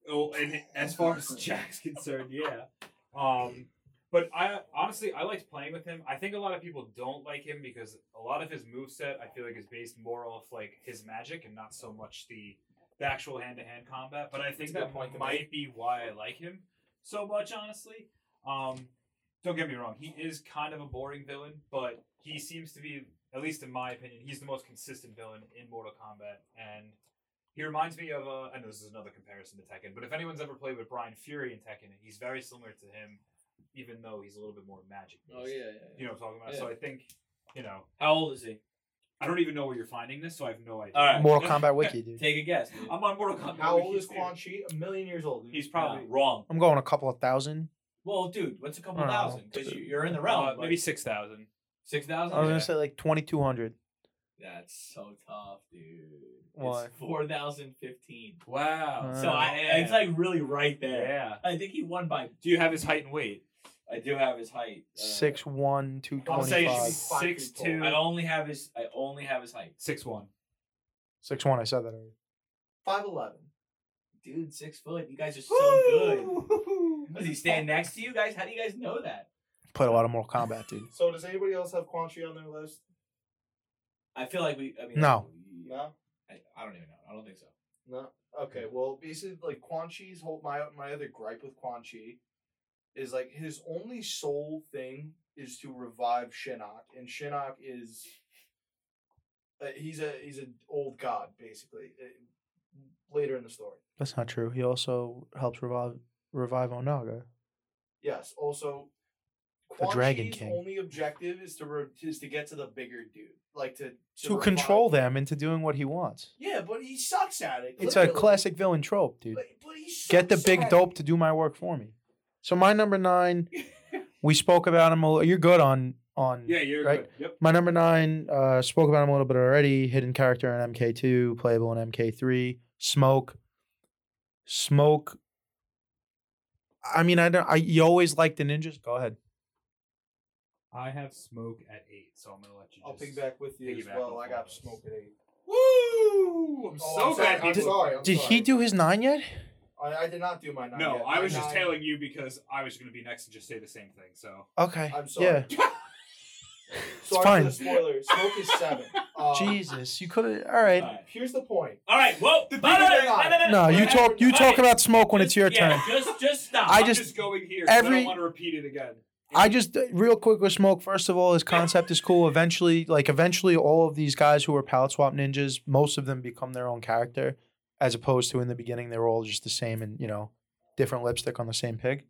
Oh, and as far as [laughs] Jack's concerned, yeah. Um, but I honestly I liked playing with him. I think a lot of people don't like him because a lot of his moveset I feel like is based more off like his magic and not so much the the actual hand to hand combat. But I think that point might be why I like him so much, honestly. Um, don't get me wrong, he is kind of a boring villain, but he seems to be, at least in my opinion, he's the most consistent villain in Mortal Kombat. And he reminds me of, uh, I know this is another comparison to Tekken, but if anyone's ever played with Bryan Fury in Tekken, he's very similar to him, even though he's a little bit more magic. based. yeah, yeah. You know what I'm talking about? Yeah. So I think, you know, How old is he? I don't even know where you're finding this, so I have no idea. All right. Mortal Kombat [laughs] Wiki, dude. Take a guess. Dude. I'm on Mortal Kombat. How Wiki old is too. Quan Chi? A million years old. Dude. He's Nah, probably wrong. I'm going a couple of thousand. Well, dude, what's a couple I thousand? Because you, you're in the realm. uh, but maybe 6,000. six thousand. I was Yeah. gonna say like twenty two hundred. That's so tough, dude. Why? It's four thousand fifteen. Wow. Uh, So I, it's like really right there. yeah. I think he won by. Do you have his height and weight? I do have his height. uh, Six one two I'll twenty say five. she's five six feet two. I only have his. I only have his height. Six one. Six one. I said that already. Five eleven. Dude, six foot. You guys are so good. Does he stand next to you guys? How do you guys know that? Played a lot of Mortal Kombat, dude. So does anybody else have Quan Chi on their list? I feel like we. I mean, No. No. I, I don't even know. I don't think so. No. Okay. Well, basically, like Quan Chi's whole my my other gripe with Quan Chi is like his only sole thing is to revive Shinnok, and Shinnok is uh, he's a he's an old god basically. uh, later in the story. That's not true. He also helps revive revive Onaga. Yes. Also, The Quan Dragon Chi's King. only objective is to re- is to get to the bigger dude, like to To revive- control them into doing what he wants. Yeah, but he sucks at it. It's a clearly. classic villain trope, dude. But, but he Get the sucks big at dope it. to do my work for me. So my number nine, we spoke about him. A little, you're good on on. Yeah, you're right? good. Yep. My number nine, uh, spoke about him a little bit already. Hidden character in MK2, playable in MK3. Smoke. Smoke. I mean, I don't. I you always like the ninjas. Go ahead. I have smoke at eight, so I'm gonna let you. I'll just... piggyback with you as well. I got smoke at eight. Woo! I'm Oh, so I'm glad sorry, I'm people. sorry. I'm Did sorry. he do his nine yet? I, I did not do my nine. No, yet. I My was just nine- tailing you because I was going to be next and just say the same thing. So Okay. I'm sorry. Yeah. Sorry [laughs] fine. for the spoiler. Smoke is seven. Um, [laughs] Jesus, you could have. All right. All right. Here's the point. All right. Whoa. The people no, are no, no, No, you Whatever. talk. You All talk about smoke when Just- it's your yeah, turn. Just, just stop. I I'm just- just going here. 'cause I every- don't want to repeat it again. I just real quick with smoke. First of all, his concept is cool. Eventually, like eventually, all of these guys who are palette swap ninjas, most of them become their own character, as opposed to in the beginning they were all just the same and you know, different lipstick on the same pig.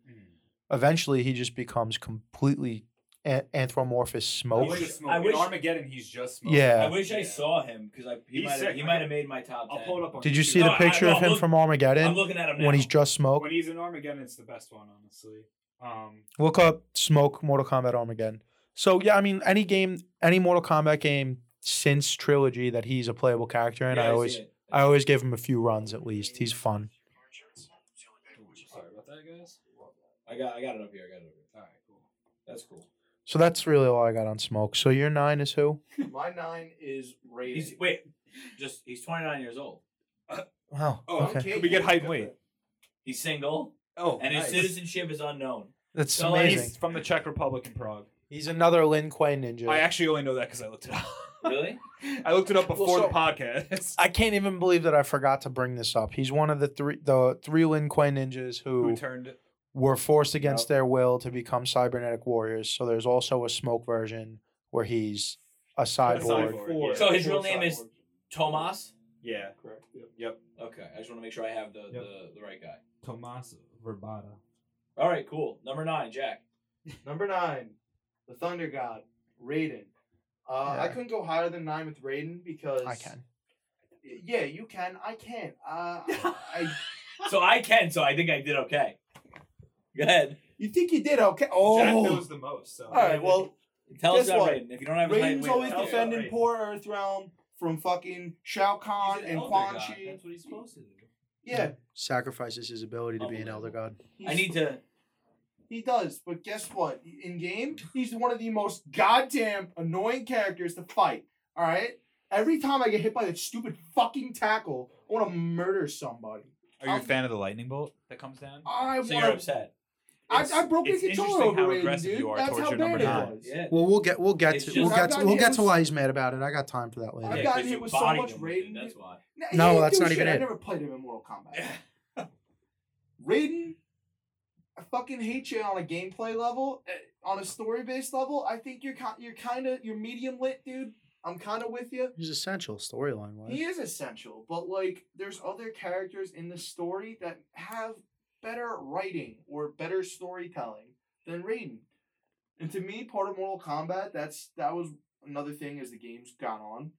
Eventually, he just becomes completely a- anthropomorphous He's smoke. just smoke. I In wish- Armageddon, he's just smoke. Yeah. I wish I Yeah. saw him because I he might have he might have made my top I'll ten. pull it up on. Did you YouTube. see the picture no, of him look- from Armageddon? I'm looking at him now. when he's just smoke? When he's in Armageddon, it's the best one, honestly. Um, Look up Smoke Mortal Kombat Armageddon. So yeah, I mean, any game, any Mortal Kombat game since trilogy that he's a playable character in, Yeah, I see always, it. I always give him a few runs at least. He's fun. sorry about that, guys. I got I got it up here. I got it up here. All right, cool. That's cool. So that's really all I got on Smoke. So your nine is who? [laughs] My nine is Raiden. He's wait, just he's 29 years old. Wow. Oh, okay. Could we get height and weight? He's single, Oh, and his citizenship is unknown. That's So, amazing. He's from the Czech Republic in Prague. He's another Lin Kuei ninja. I I, actually only know that because I looked it up. [laughs] Really? I looked it up before so- the podcast. I can't even believe that I forgot to bring this up. He's one of the three the three Lin Kuei ninjas who, Who turned? were forced against Yep. their will to become cybernetic warriors. So there's also a Smoke version where he's a cyborg. cyborg. Yeah. So his real name is- cyborgs. Tomas. Yeah. correct. Yep. Okay, I just want to make sure I have the, Yep. the the right guy. Tomas Vrbada. All right, cool. Number nine, Jack. [laughs] Number nine, the Thunder God, Raiden. Uh, I couldn't go higher than nine with Raiden because I can. Yeah, you can. I can't. Uh, I, [laughs] So I can. So I think I did okay. Go ahead. you think you did okay? Oh, Jack Oh, knows the most. So. all right. Well, Tell us Guess about what? Raiden. If you don't have his Raiden's wait, always tell us about defending Raiden. poor Earth Realm from fucking Shao Kahn an and elder Quan. Chi. That's what he's supposed to do. Yeah, Sacrifices his ability to be an elder god. I need to. He does, but guess what? In game, he's one of the most goddamn annoying characters to fight. All right. Every time I get hit by that stupid fucking tackle, I want to murder somebody. Are you a Um, fan of the lightning bolt that comes down? I So you're upset. I, It's- I broke the it's controller interesting over how Raiden, aggressive dude. you are That's towards how your number bad nine. it was. Yeah. Well, we'll get we'll get It's to just- we'll get to, we'll get to why he's mad about it. I got time for that later. I've later. Yeah, gotten 'cause hit with so much him Raiden, That's why. Nah, he No, didn't that's not even it. I it. never played him in Mortal Kombat. Raiden, I fucking hate you on a gameplay level. Eh, On a story based level, I think you're you're kind of you're medium lit, dude. I'm kind of with you. He's essential storyline wise. He is essential, but like, there's other characters in the story that have better writing or better storytelling than Raiden. And to me, part of Mortal Kombat, that's that was another thing as the game's gone on.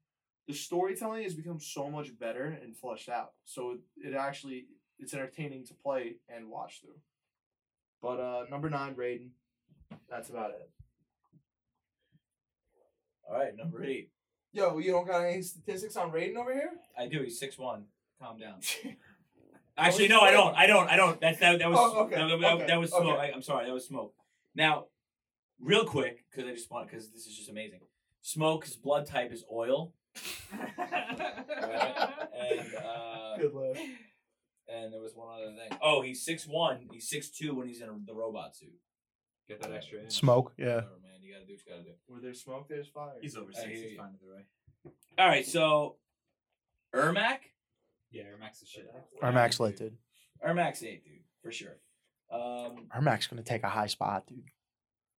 The storytelling has become so much better and fleshed out. So it, it actually it's entertaining to play and watch through. But uh number nine, Raiden. That's about it. All right, number eight. Yo, you don't got any statistics on Raiden over here? I do. He's six one. Calm down. [laughs] Actually, no, I don't. I don't. I don't. That's that. That was. Oh, okay, That, that- okay, that was smoke. okay. I, I'm sorry. That was smoke. Now, real quick, because I just want because this is just amazing. Smoke's blood type is oil, [laughs] and uh, Good laugh. And there was one other thing. Oh, he's six one. He's six two when he's in the robot suit. Get that extra inch. Smoke, yeah. Whatever, man. You gotta do what you gotta do. Where there's smoke, there's fire. He's over six. hear He's you. fine either way. All right, so Ermac. Yeah, Ermac's the shit. Ermac's lit, dude. Ermac's eight, dude, for sure. Um, Ermac's gonna take a high spot, dude.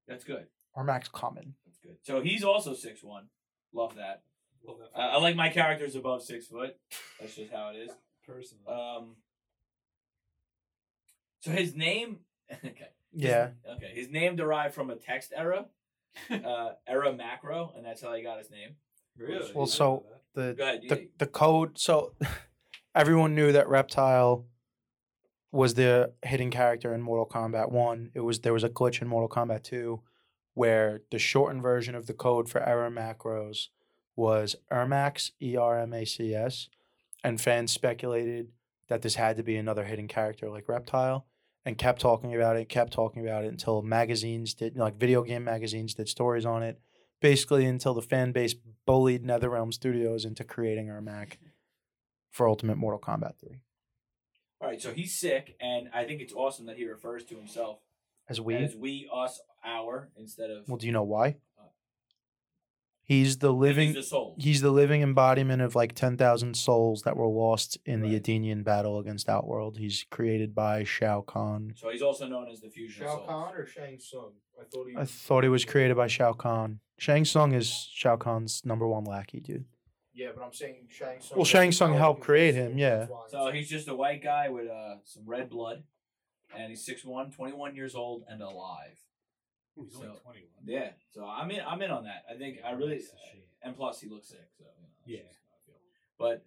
that's good. Ermac's coming. That's good. So he's also six one. Love that. Love that Uh, I like my characters above six foot. That's just how it is. personally. Um. So his name. [laughs] Okay. Yeah. Okay. His name derived from a text era, [laughs] uh, era macro, and that's how he got his name. really? Well, so- didn't know that. The ahead. the the code. So [laughs] everyone knew that Reptile was the hidden character in Mortal Kombat One. It was there was a glitch in Mortal Kombat Two where the shortened version of the code for error macros was Ermax E R M A C S, and fans speculated that this had to be another hidden character like Reptile. And kept talking about it, kept talking about it until magazines did, like video game magazines did stories on it. Basically, until the fan base bullied NetherRealm Studios into creating Ermac for Ultimate Mortal Kombat 3. All right. So he's sick, and I think it's awesome that he refers to himself As we, as we, us, our instead of. well, do you know why? He's the living, He's the soul. he's the living embodiment of like 10,000 souls that were lost in the Right. Edenian battle against Outworld. He's created by Shao Kahn. So he's also known as the fusion of Shao souls. Kahn or Shang Tsung? I thought he. I thought he was created by Shao Kahn. Shang Tsung is Shao Kahn's number one lackey, dude. yeah, but I'm saying Shang Tsung. Well, Shang Tsung helped create him, yeah. So he's just a white guy with uh, some red blood, and he's 6'1", 21 years old, and alive. He's only 21. Yeah, so I'm in. I'm in on that. I think I really, Piece and plus he looks sick. So you know, Yeah. just how I feel. But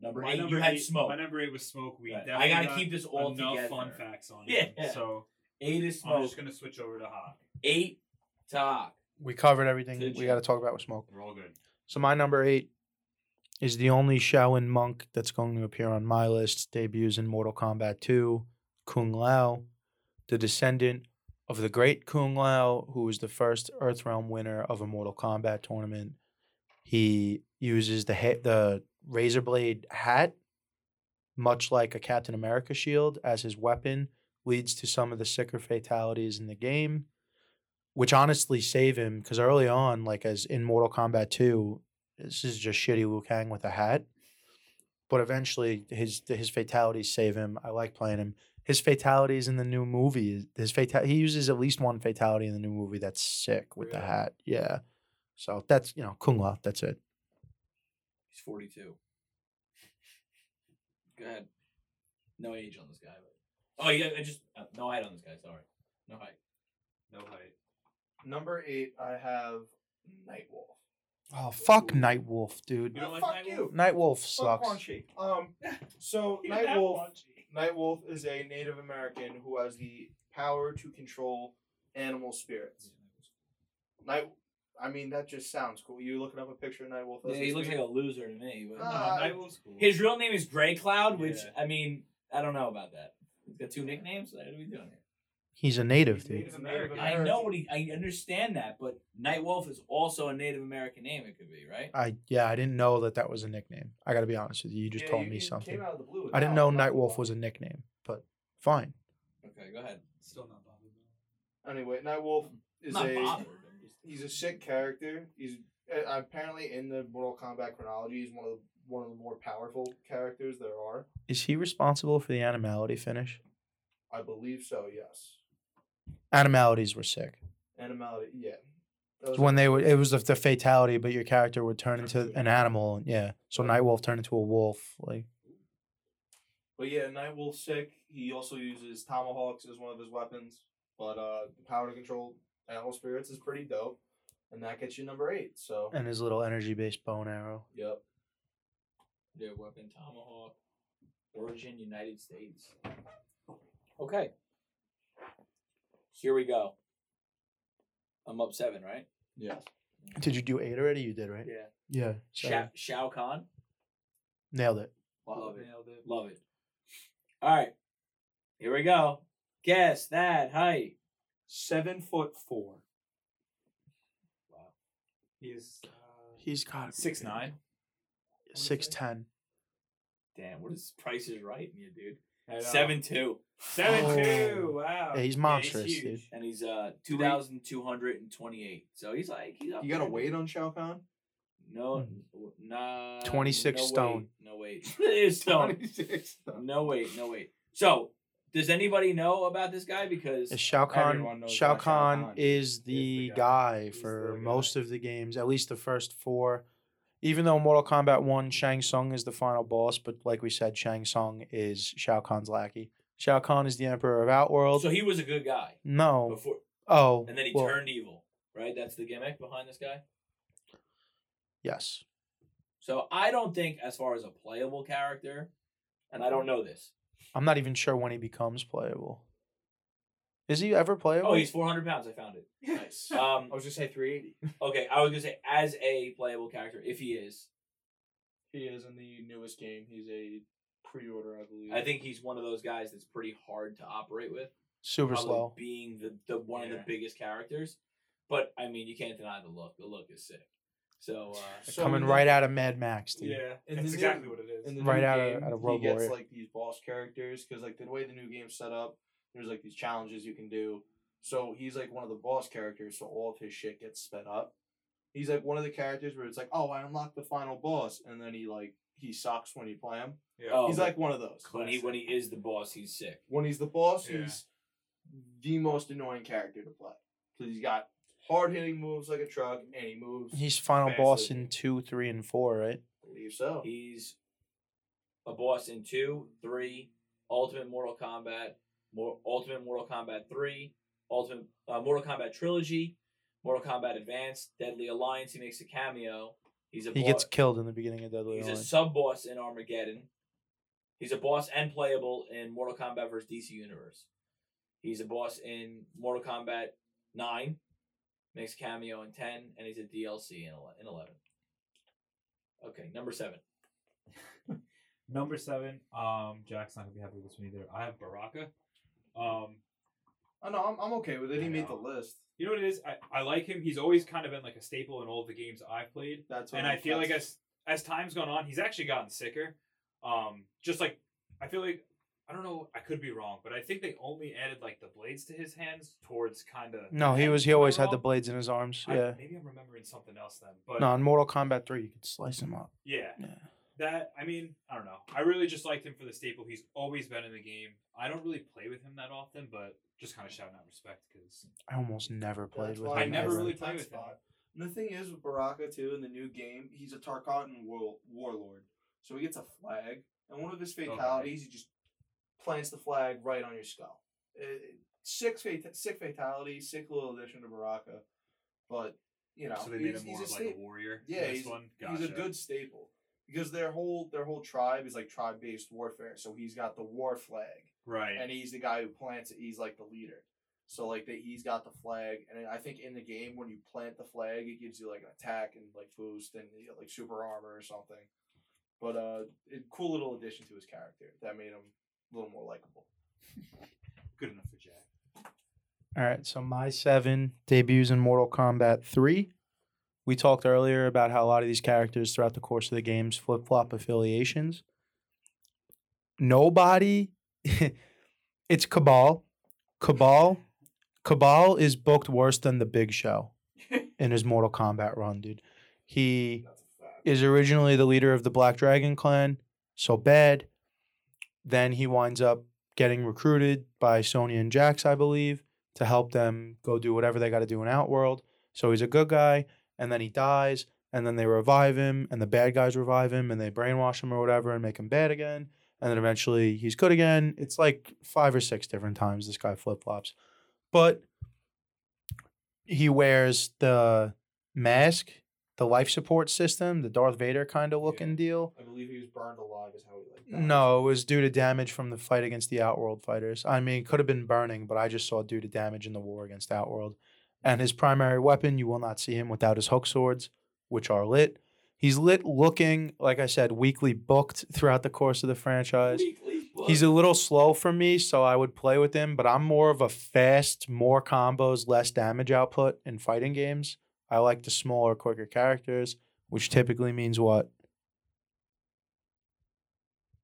number My eight, number you had smoke. My number eight was smoke. weed. Right. I gotta got keep this all enough together. fun facts on [laughs] Yeah. it. So Eight is smoke. I'm smoke. just gonna switch over to Hawk. Eight talk. We covered everything Did we got to talk about with Smoke. We're all good. So my number eight is the only Shaolin monk that's going to appear on my list. Debuts in Mortal Kombat 2, Kung Lao, the descendant of the great Kung Lao, who was the first Earthrealm winner of a Mortal Kombat tournament. He uses the ha- the razor blade hat, much like a Captain America shield, as his weapon. Leads to some of the sicker fatalities in the game which honestly save him because early on, like as in Mortal Kombat 2, this is just shitty Liu Kang with a hat. But eventually, his his fatalities save him. I like playing him. His fatalities in the new movie, his fatal he uses at least one fatality in the new movie that's sick with the Really? hat. Yeah, so that's you know Kung Lao. That's it. He's forty-two. Go ahead. No age on this guy. But... Oh yeah, I just uh, no height on this guy. Sorry, no height. No height. Number eight, I have Nightwolf. Oh fuck Nightwolf, dude. You don't like fuck Nightwolf? you. Nightwolf Fuck sucks. Quan Chi. Um, so [laughs] Nightwolf. Nightwolf is a Native American who has the power to control animal spirits. Night I mean, that just sounds cool. You looking up a picture of Nightwolf? Yeah, he looks like a loser to me. But Ah, Night Wolf's cool. his real name is Gray Cloud, which Yeah. I mean, I don't know about that. He's got two nicknames. What are we doing here? He's a native, He's dude. Native American. I know what he. I understand that, but Night Wolf is also a Native American name. It could be right. I yeah, I didn't know that that was a nickname. I got to be honest with you. You just Yeah, told you- me it something. Came out of the blue I didn't know one, not Nightwolf was a nickname, but fine. Okay, go ahead. Still not bothered. Anyway, Nightwolf is not a bothered. He's a sick character. He's uh, apparently in the Mortal Kombat chronology. He's one of the, one of the more powerful characters there are. Is he responsible for the animality finish? I believe so. Yes. Animalities were sick. Animality. Yeah. That was when they would, it was the, the fatality, but your character would turn into an animal. Yeah, so Nightwolf turned into a wolf. Like But yeah, Nightwolf's sick. He also uses tomahawks as one of his weapons. But uh, the power to control animal spirits is pretty dope, and that gets you number eight. So and his little energy based bow and arrow. yep. Their weapon tomahawk. Origin United States. Okay. Here we go. I'm up seven, right? Yeah. Did you do eight already? You did, right? Yeah. Yeah. Sha- Shao Kahn. Nailed it. Love it. Nailed it. Love it. All right. Here we go. Guess that height. Seven foot four. Wow. He is uh, He's got six nine. six ten. Damn, what is Price is Right in you, dude? I know. Seven two, Seven Oh. two. Wow. Yeah, he's Yeah, monstrous, huge. dude. and he's uh two thousand two hundred and twenty eight. So he's like he's up You got to there, wait on Shao Kahn. No, nah. 26 no stone. Weight, no weight. [laughs] it is stone. 26. No wait, no wait. So, does anybody know about this guy? Because Is Shao Kahn? Knows Shao about Shao Kahn Kahn. is the, the guy. guy for the guy. most of the games, at least the first four. Even though Mortal Kombat One, Shang Tsung is the final boss, but like we said, Shang Tsung is Shao Kahn's lackey. Shao Kahn is the Emperor of Outworld. so he was a good guy no. before, Oh. and then he well, turned evil. Right? That's the gimmick behind this guy. Yes. So I don't think, as far as a playable character, and I don't know this. I'm not even sure when he becomes playable. Is he ever playable? Oh, he's 400 pounds. I found it. Nice. [laughs] Um, I was just say 380. okay, I was gonna say as a playable character, if he is, He is in the newest game. He's a pre-order, I believe. I think he's one of those guys that's pretty hard to operate with. Super probably slow. being the, the one of the biggest characters. But I mean, you can't deny the look. The look is sick. So uh, So Coming the- right out of Mad Max, dude. Yeah, In that's exactly new- what it is. Right new out of- game, out of he gets Warrior. like these boss characters because like the way the new game's set up, there's like these challenges you can do. So he's like one of the boss characters, so all of his shit gets sped up. He's like one of the characters where it's like, oh, I unlocked the final boss, and then he like he sucks when you play him. yeah. Oh, he's like one of those. when he when he is the boss, he's sick. When he's the boss, Yeah. he's the most annoying character to play because he's got hard hitting moves like a truck, and he moves. He's final faster boss in two, three, and four, right? I believe so. He's a boss in two, three, Ultimate Mortal Kombat, Mor- Ultimate Mortal Kombat three, Ultimate uh, Mortal Kombat trilogy, Mortal Kombat Advanced, Deadly Alliance. He makes a cameo. He's a He bo- gets killed in the beginning of Deadly Alliance. He's a sub boss in Armageddon. He's a boss and playable in Mortal Kombat vs. DC Universe. He's a boss in Mortal Kombat 9, makes a cameo in 10, and he's a DLC in in 11. Okay, number 7. [laughs] Number seven. Um, Jack's not gonna be happy with this one either. I have Baraka. Um, I know. I'm, I'm okay with it. He made the list. you know what it is? I, I like him. He's always kind of been like a staple in all the games I've played. That's and what I feel like that's- as as time's gone on, he's actually gotten sicker. Um, just like I feel like I don't know. I could be wrong, but I think they only added like the blades to his hands towards kind of. No, he was. He always had the blades in his arms. Yeah. maybe I'm remembering something else then. But No, in Mortal Kombat three, you could slice him up. yeah, Yeah. That I mean, I don't know. I really just liked him for the staple. He's always been in the game. I don't really play with him that often, but just kind of shouting out respect because I almost never played That's with why him. I never really Top play with him. spot. And the thing is with Baraka too in the new game, he's a Tarkatan war- warlord, so he gets a flag, and one of his fatalities, he just plants the flag right on your skull. It, six fat- sick fatality, sick little addition to Baraka, but you know so they made he's, him more he's of a like a warrior. Yeah, in this he's, one. he's a good staple because their whole their whole tribe is like tribe based warfare. So he's got the war flag, right. and he's the guy who plants it. He's like the leader. So like that he's got the flag, and I think in the game when you plant the flag, it gives you like an attack and like boost and you get, like super armor or something. But uh, it, cool little addition to his character that made him a little more likable. [laughs] Good enough for Jack. All right, so my seven debuts in Mortal Kombat 3. We talked earlier about how a lot of these characters throughout the course of the games flip flop affiliations. Nobody, [laughs] it's Kabal. Kabal, Kabal is booked worse than the Big Show [laughs] in his Mortal Kombat run, dude. He That's a fact. is originally the leader of the Black Dragon clan, so bad. Then he winds up getting recruited by Sonya and Jax, I believe, to help them go do whatever they got to do in Outworld. So he's a good guy, and then he dies, and then they revive him, and the bad guys revive him, and they brainwash him or whatever and make him bad again. And then eventually he's good again. It's like five or six different times this guy flip flops. But he wears the mask, the life support system, the Darth Vader kind of looking Yeah. deal. I believe he was burned alive. Is how he like. died. No, it was due to damage from the fight against the Outworld fighters. I mean, could have been burning, but I just saw due to damage in the war against Outworld. And his primary weapon, you will not see him without his hook swords, which are lit. He's lit looking, like I said, weekly booked throughout the course of the franchise. He's a little slow for me, so I would play with him, but I'm more of a fast, more combos, less damage output in fighting games. I like the smaller, quicker characters, which typically means what?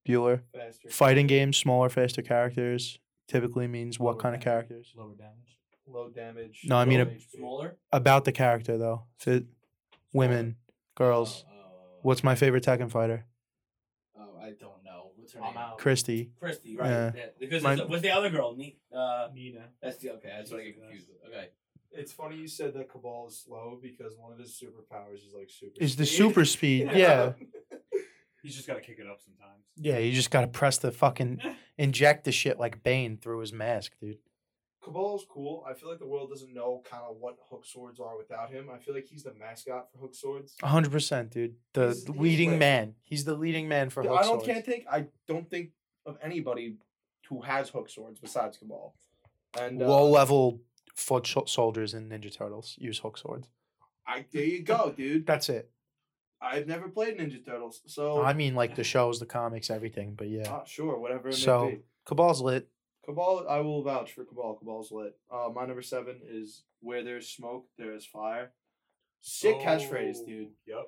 Bueller? Faster. Fighting games, smaller, faster characters typically means what Lower kind of characters? Lower damage. Low damage. No, I mean a- smaller. About the character, though. Fit, women, girls. Oh, oh, What's my favorite Tekken fighter? Oh, I don't know. What's her I'm name? out. Christie. Christie, right? Yeah. Yeah, Because My- what's the other girl? Ne- uh, Nina. that's the okay. That's what I get confused with. Okay. It's funny you said that Kabal is slow because one of his superpowers is like super. Is the super speed. [laughs] Yeah. [laughs] He's just got to kick it up sometimes. Yeah, you just got to press the fucking, [laughs] inject the shit like Bane through his mask, dude. Kabal is cool. I feel like the world doesn't know kind of what hook swords are without him. I feel like he's the mascot for hook swords. A hundred percent, dude. The He's- he's leading lit. man. He's the leading man for I hook don't swords. can't think. I don't think of anybody who has hook swords besides Kabal. And uh, Low level foot soldiers in Ninja Turtles use hook swords. I there you go, dude. That's it. I've never played Ninja Turtles, so I mean, like the shows, the comics, everything. But yeah, ah, sure, whatever it So- may be. Kabal's lit. Kabal, I will vouch for Kabal. Kabal's lit. Uh, my number seven is where there's smoke, there is fire. Sick catchphrase, Oh, dude. Yep.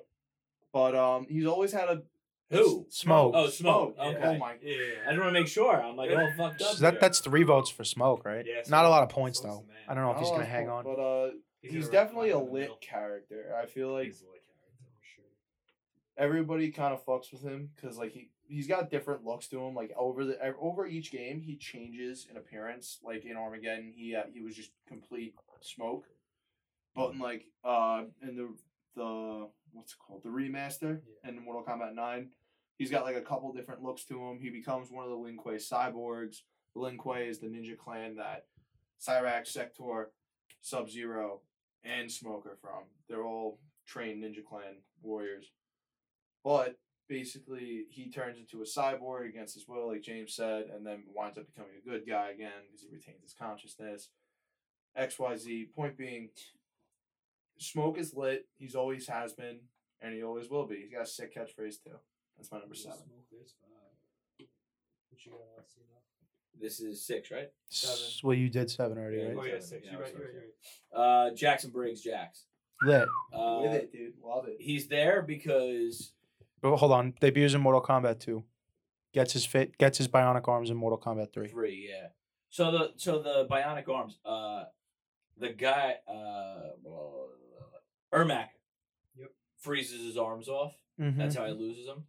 But um, he's always had a Who? Smoke. Oh, smoke. Yeah. Okay. Oh my. Yeah. I just want to make sure. I'm like all fucked up. So that here. that's three votes for smoke, right? Yeah, Not a lot of points Smoke's though. I don't know if he's gonna hang Smoke, on. But uh, He's he's, definitely a run in the lit character. I feel like He's a lit character for sure. everybody kind of fucks with him because like he he's got different looks to him. Like over the over each game, he changes in appearance. Like in Armageddon, he uh, he was just complete smoke. But in like uh in the the what's it called the remaster Yeah. in Mortal Kombat Nine, he's got like a couple different looks to him. He becomes one of the Lin Kuei cyborgs. The Lin Kuei is the ninja clan that Cyrax, Sektor, Sub Zero, and Smoker from. They're all trained ninja clan warriors. But basically, he turns into a cyborg against his will, like James said, and then winds up becoming a good guy again because he retains his consciousness. XYZ. Point being, Smoke is lit. He's always has been, and he always will be. He's got a sick catchphrase too. That's my number seven. Smoke, there's five. What you got, Alessino? This is six, right? S- Well, you did seven already, Yeah, right? Oh yeah, six. Yeah, You're right. You're right. You're right. Uh, Jackson Briggs, Jax. Lit. Uh, With it, dude. Love it. He's there because But hold on, debuts in Mortal Kombat 2. Gets his fit, gets his bionic arms in Mortal Kombat 3. three, yeah. So the so the bionic arms, uh, the guy, uh, Ermac, Yep. freezes his arms off. Mhm. That's how he loses them.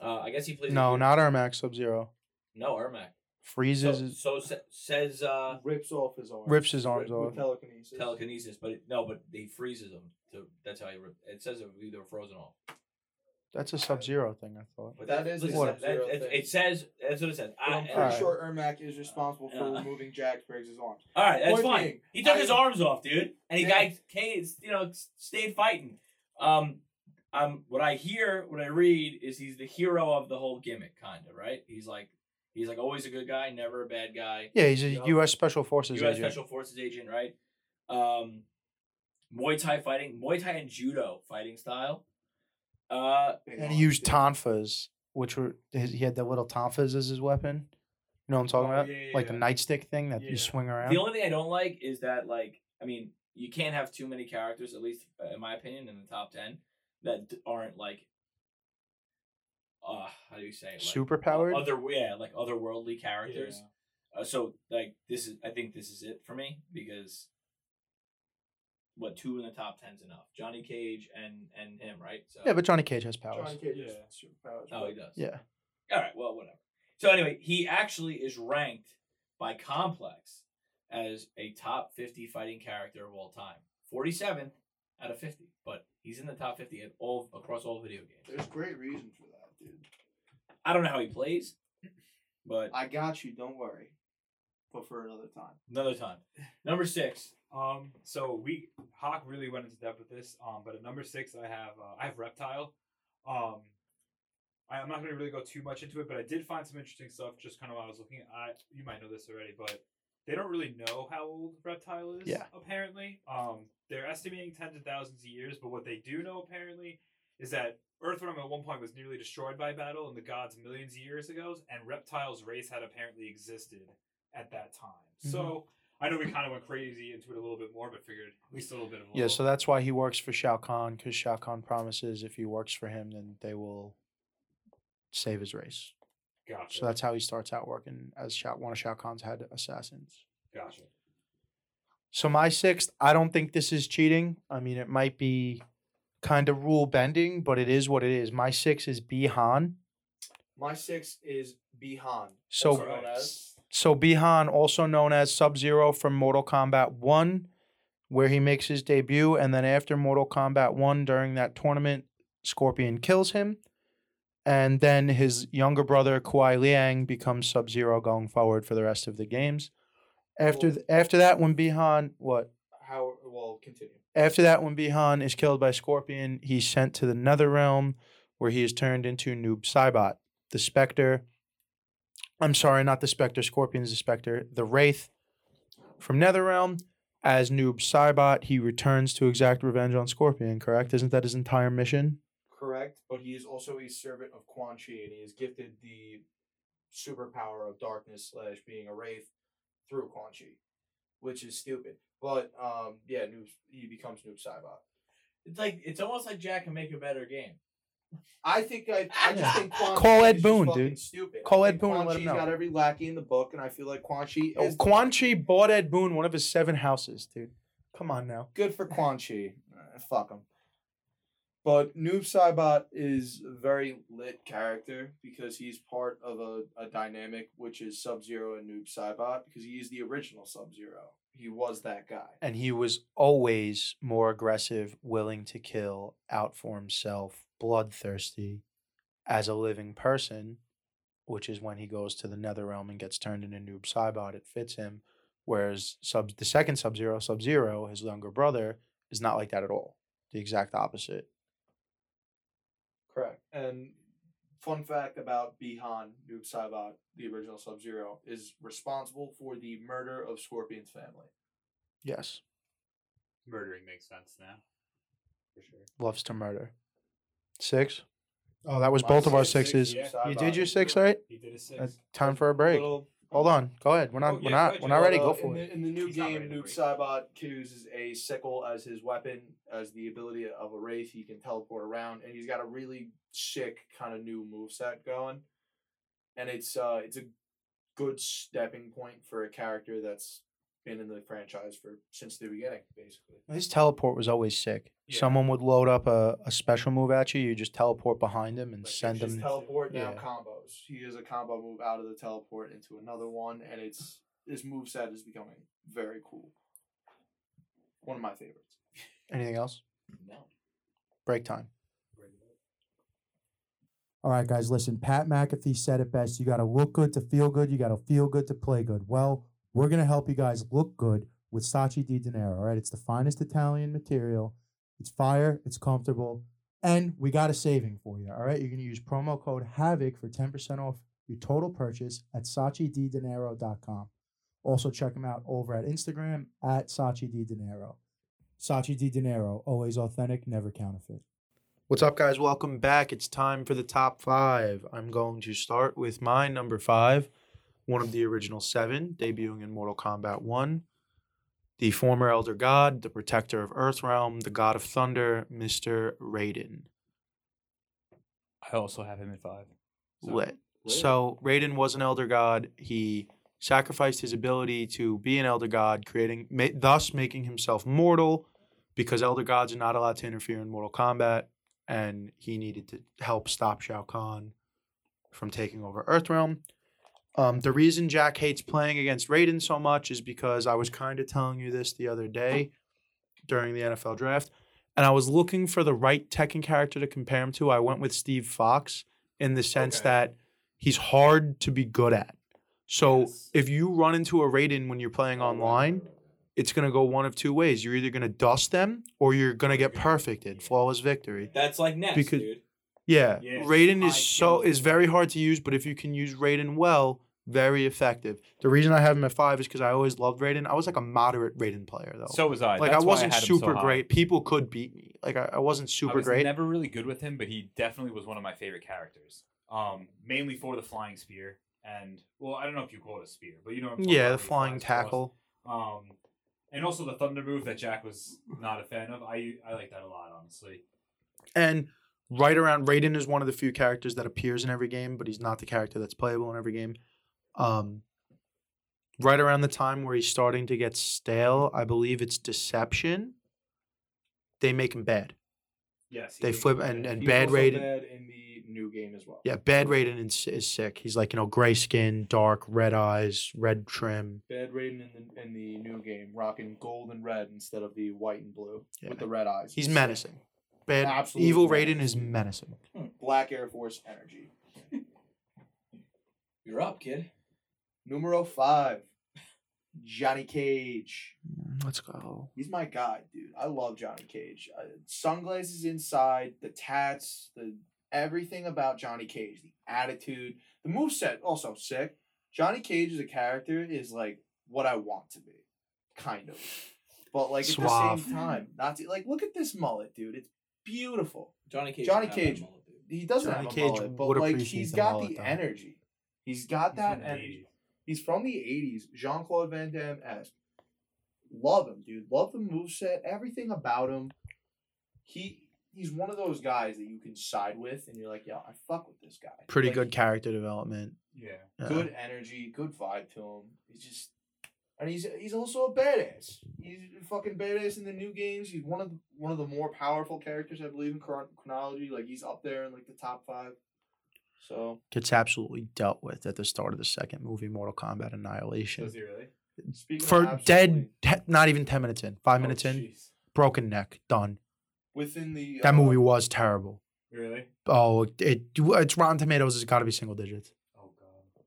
Uh, I guess he plays. No, not Ermac Sub Zero. no Ermac. So, Freezes. his- so sa- says uh, rips off his arms. Rips his arms with off. telekinesis. telekinesis, but it, no, but he freezes them. To, that's how he. Rip, it says it, they were frozen off. That's a Sub Zero thing, I thought. But That is a listen, that- Sub-Zero it, thing. it says that's what it says. But I, I'm pretty Alright. sure Ermac is responsible for Yeah. removing Jack Briggs' arms. All right, that's Point fine. being, he took I- his arms off, dude, and he Yeah. got K's, you know, stayed fighting. Um, um, what I hear, what I read is he's the hero of the whole gimmick, kind of, right? He's like, He's like always a good guy, never a bad guy. Yeah, he's a Yup. U.S. Special Forces agent. U.S. agent. Special Forces agent, right? Um, Muay Thai fighting, Muay Thai and Judo fighting style. Uh, and he used tonfas, which were his, he had the little tonfas as his weapon. You know what I'm talking Oh, about? yeah, yeah, like the yeah. nightstick thing that you swing around. the only thing I don't like is that, like, I mean, you can't have too many characters, at least uh, in my opinion, in the top ten that aren't like, uh, how do you say it? Like, Super powered. Other, yeah, like otherworldly characters. Uh, so like this is I think this is it for me because what two in the top ten's enough. Johnny Cage and and him, right? So yeah, but Johnny Cage has powers. Johnny Cage Yeah. has superpowers. oh he does. Yeah. All right, well whatever. So anyway, he actually is ranked by Complex as a top 50 fighting character of all time. 47th out of 50, but he's in the top 50 at all across all video games. There's great reason for that, dude. I don't know how he plays, but I got you. Don't worry. But for another time. another time. Number 6. Um, so we Hawk really went into depth with this. Um, but at number six, I have uh, I have Reptile. Um, I, I'm not going to really go too much into it, but I did find some interesting stuff. Just kind of while I was looking. I you might know this already, but they don't really know how old Reptile is. Yeah. Apparently, um, they're estimating tens of thousands of years, but what they do know apparently is that Earthrealm at one point was nearly destroyed by battle, and the gods millions of years ago, and Reptile's race had apparently existed at that time. Mm-hmm. So. I know we kind of went crazy into it a little bit more, but figured at least a little bit of. A Yeah, so that's why he works for Shao Kahn because Shao Kahn promises if he works for him, then they will save his race. gotcha. So that's how he starts out working as Shao, one of Shao Kahn's head assassins. gotcha. So my sixth, I don't think this is cheating. I mean, it might be kind of rule bending, but it is what it is. My six is Bihan. My six is Bihan. So also known as So Bihan, also known as Sub Zero from Mortal Kombat 1, where he makes his debut. And then after Mortal Kombat 1, during that tournament, Scorpion kills him. And then his younger brother, Kuai Liang, becomes Sub Zero going forward for the rest of the games. After, th- after that, when Bihan, what? how well continue. After that, when Bihan is killed by Scorpion, he's sent to the Nether Realm, where he is turned into Noob Saibot, the Spectre. I'm sorry, not the Spectre. Scorpion's the Spectre. The Wraith from Netherrealm. As Noob Saibot, he returns to exact revenge on Scorpion, correct? Isn't that his entire mission? Correct, but he is also a servant of Quan Chi, and he is gifted the superpower of darkness slash being a wraith through Quan Chi, which is stupid. But um, yeah, Noob, he becomes Noob Saibot. It's like it's almost like Jack can make a better game. I think I, I just think [laughs] Quan Call Chi Ed is just Boon, dude. Stupid. Call Ed think Boon and Quan let him know. got every lackey in the book, and I feel like Quan Chi Oh, Quan Chi bought Ed Boon one of his seven houses, dude. Come on now. good for Quan Chi. Uh, fuck him. But Noob Saibot is a very lit character because he's part of a, a dynamic which is Sub Zero and Noob Saibot because he is the original Sub Zero. He was that guy. And he was always more aggressive, willing to kill, out for himself, bloodthirsty as a living person, which is when he goes to the nether realm and gets turned into Noob Saibot. It fits him. Whereas sub the second Sub Zero, Sub Zero, his younger brother, is not like that at all. The exact opposite. Correct. And fun fact about Bihan, Noob Saibot, the original Sub Zero, is responsible for the murder of Scorpion's family. Yes. Murdering makes sense now, for sure. Loves to murder. Six. Oh, that was My both of our six, sixes. yeah. You did your six, right? He did a six. Uh, time for a break. little- Hold on. Go ahead. We're not. Oh, we're yeah, not. go we're not Joe. ready. Go for in it. The, in the new He's not game, ready to Noob break. Saibot uses a sickle as his weapon, as the ability of a wraith. He can teleport around, and he's got a really sick kind of new moveset going. And it's uh, it's a good stepping point for a character that's been in the franchise for since the beginning, basically. His teleport was always sick. Yeah. Someone would load up a, a special move at you. You just teleport behind him and Like, send Just him. teleport now yeah. combos. He is a combo move out of the teleport into another one, and it's his move set is becoming very cool. One of my favorites. Anything else? No. Break time. All right, guys, listen. Pat McAfee said it best. You got to look good to feel good. You got to feel good to play good. Well, we're going to help you guys look good with Sachi Di Dinero. All right, it's the finest Italian material. It's fire, it's comfortable, and we got a saving for you. All right, you're going to use promo code HAVOC for 10% off your total purchase at SachiDiDinero.com. Also, check him out over at Instagram at Sachi Di Dinero. Sachi Di Dinero, always authentic, never counterfeit. What's up, guys? Welcome back. It's time for the top five. I'm going to start with my number five, one of the original seven, debuting in Mortal Kombat 1. The former Elder God, the protector of Earthrealm, the God of Thunder, Mr. Raiden. I also have him at five. So- Lit. So Raiden was an Elder God. He sacrificed his ability to be an Elder God, creating, ma- thus making himself mortal, because Elder Gods are not allowed to interfere in Mortal Kombat, and he needed to help stop Shao Kahn from taking over Earthrealm. Um, the reason Jack hates playing against Raiden so much is because I was kind of telling you this the other day during the NFL draft, and I was looking for the right Tekken character to compare him to. I went with Steve Fox in the sense Okay. that he's hard to be good at. So Yes. if you run into a Raiden when you're playing online, it's gonna go one of two ways. You're either gonna dust them or you're gonna get perfected, flawless victory. That's like next, Because- dude. Yeah, it's Raiden is so is very hard to use, but if you can use Raiden well, very effective. The reason I have him at five is because I always loved Raiden. I was like a moderate Raiden player though. So was I. like That's I wasn't had him so super great. People could beat me. Like I, I wasn't I super was great. never really good with him, but he definitely was one of my favorite characters. Um, mainly for the flying spear and well, I don't know if you call it a spear, but you know. what yeah, the flying tackle. Um, and also the thunder move that Jack was not a fan of. I I like that a lot, honestly. And right around Raiden is one of the few characters that appears in every game, but he's not the character that's playable in every game. Um, right around the time where he's starting to get stale, I believe it's Deception. They make him bad. Yes, They flip and and He's bad Raiden. bad in the new game as well. Yeah, bad Raiden is, is sick. He's like you know gray skin, dark, red eyes, red trim. Bad Raiden in the in the new game, rocking gold and red instead of the white and blue Yeah. with the red eyes. He's menacing. Absolute evil. Raiden is menacing. Black Air Force energy. [laughs] You're up, kid. Numero five, Johnny Cage. Let's go. He's my guy, dude. I love Johnny Cage. Uh, sunglasses inside, the tats, the everything about Johnny Cage, the attitude, the moveset also sick. Johnny Cage as a character is like what I want to be, kind of. But like at the same time, not to, like look at this mullet, dude. It's beautiful. Johnny Cage. Johnny don't have that Cage. He doesn't Johnny have a Cage mullet, but would like appreciate he's the got mullet, the though. energy. He's got He's that from energy. 80s. He's from the '80s. Jean Claude Van Damme esque. Love him, dude. Love the moveset. Everything about him. He he's one of those guys that you can side with, and you're like, yeah, I fuck with this guy. Pretty Like, good character development. Yeah. Yeah. Good energy, good vibe to him. He's just, and he's he's also a badass. He's a fucking badass in the new games. He's one of the, one of the more powerful characters, I believe, in chron- chronology. Like he's up there in like the top five. So Gets absolutely dealt with at the start of the second movie, Mortal Kombat Annihilation. Does he really? speaking For absolutely- dead, te- not even ten minutes in, five Oh, minutes in, jeez. broken neck, done. within the That uh, movie was terrible. Really? Oh, it it's Rotten Tomatoes has got to be single digits. Oh god.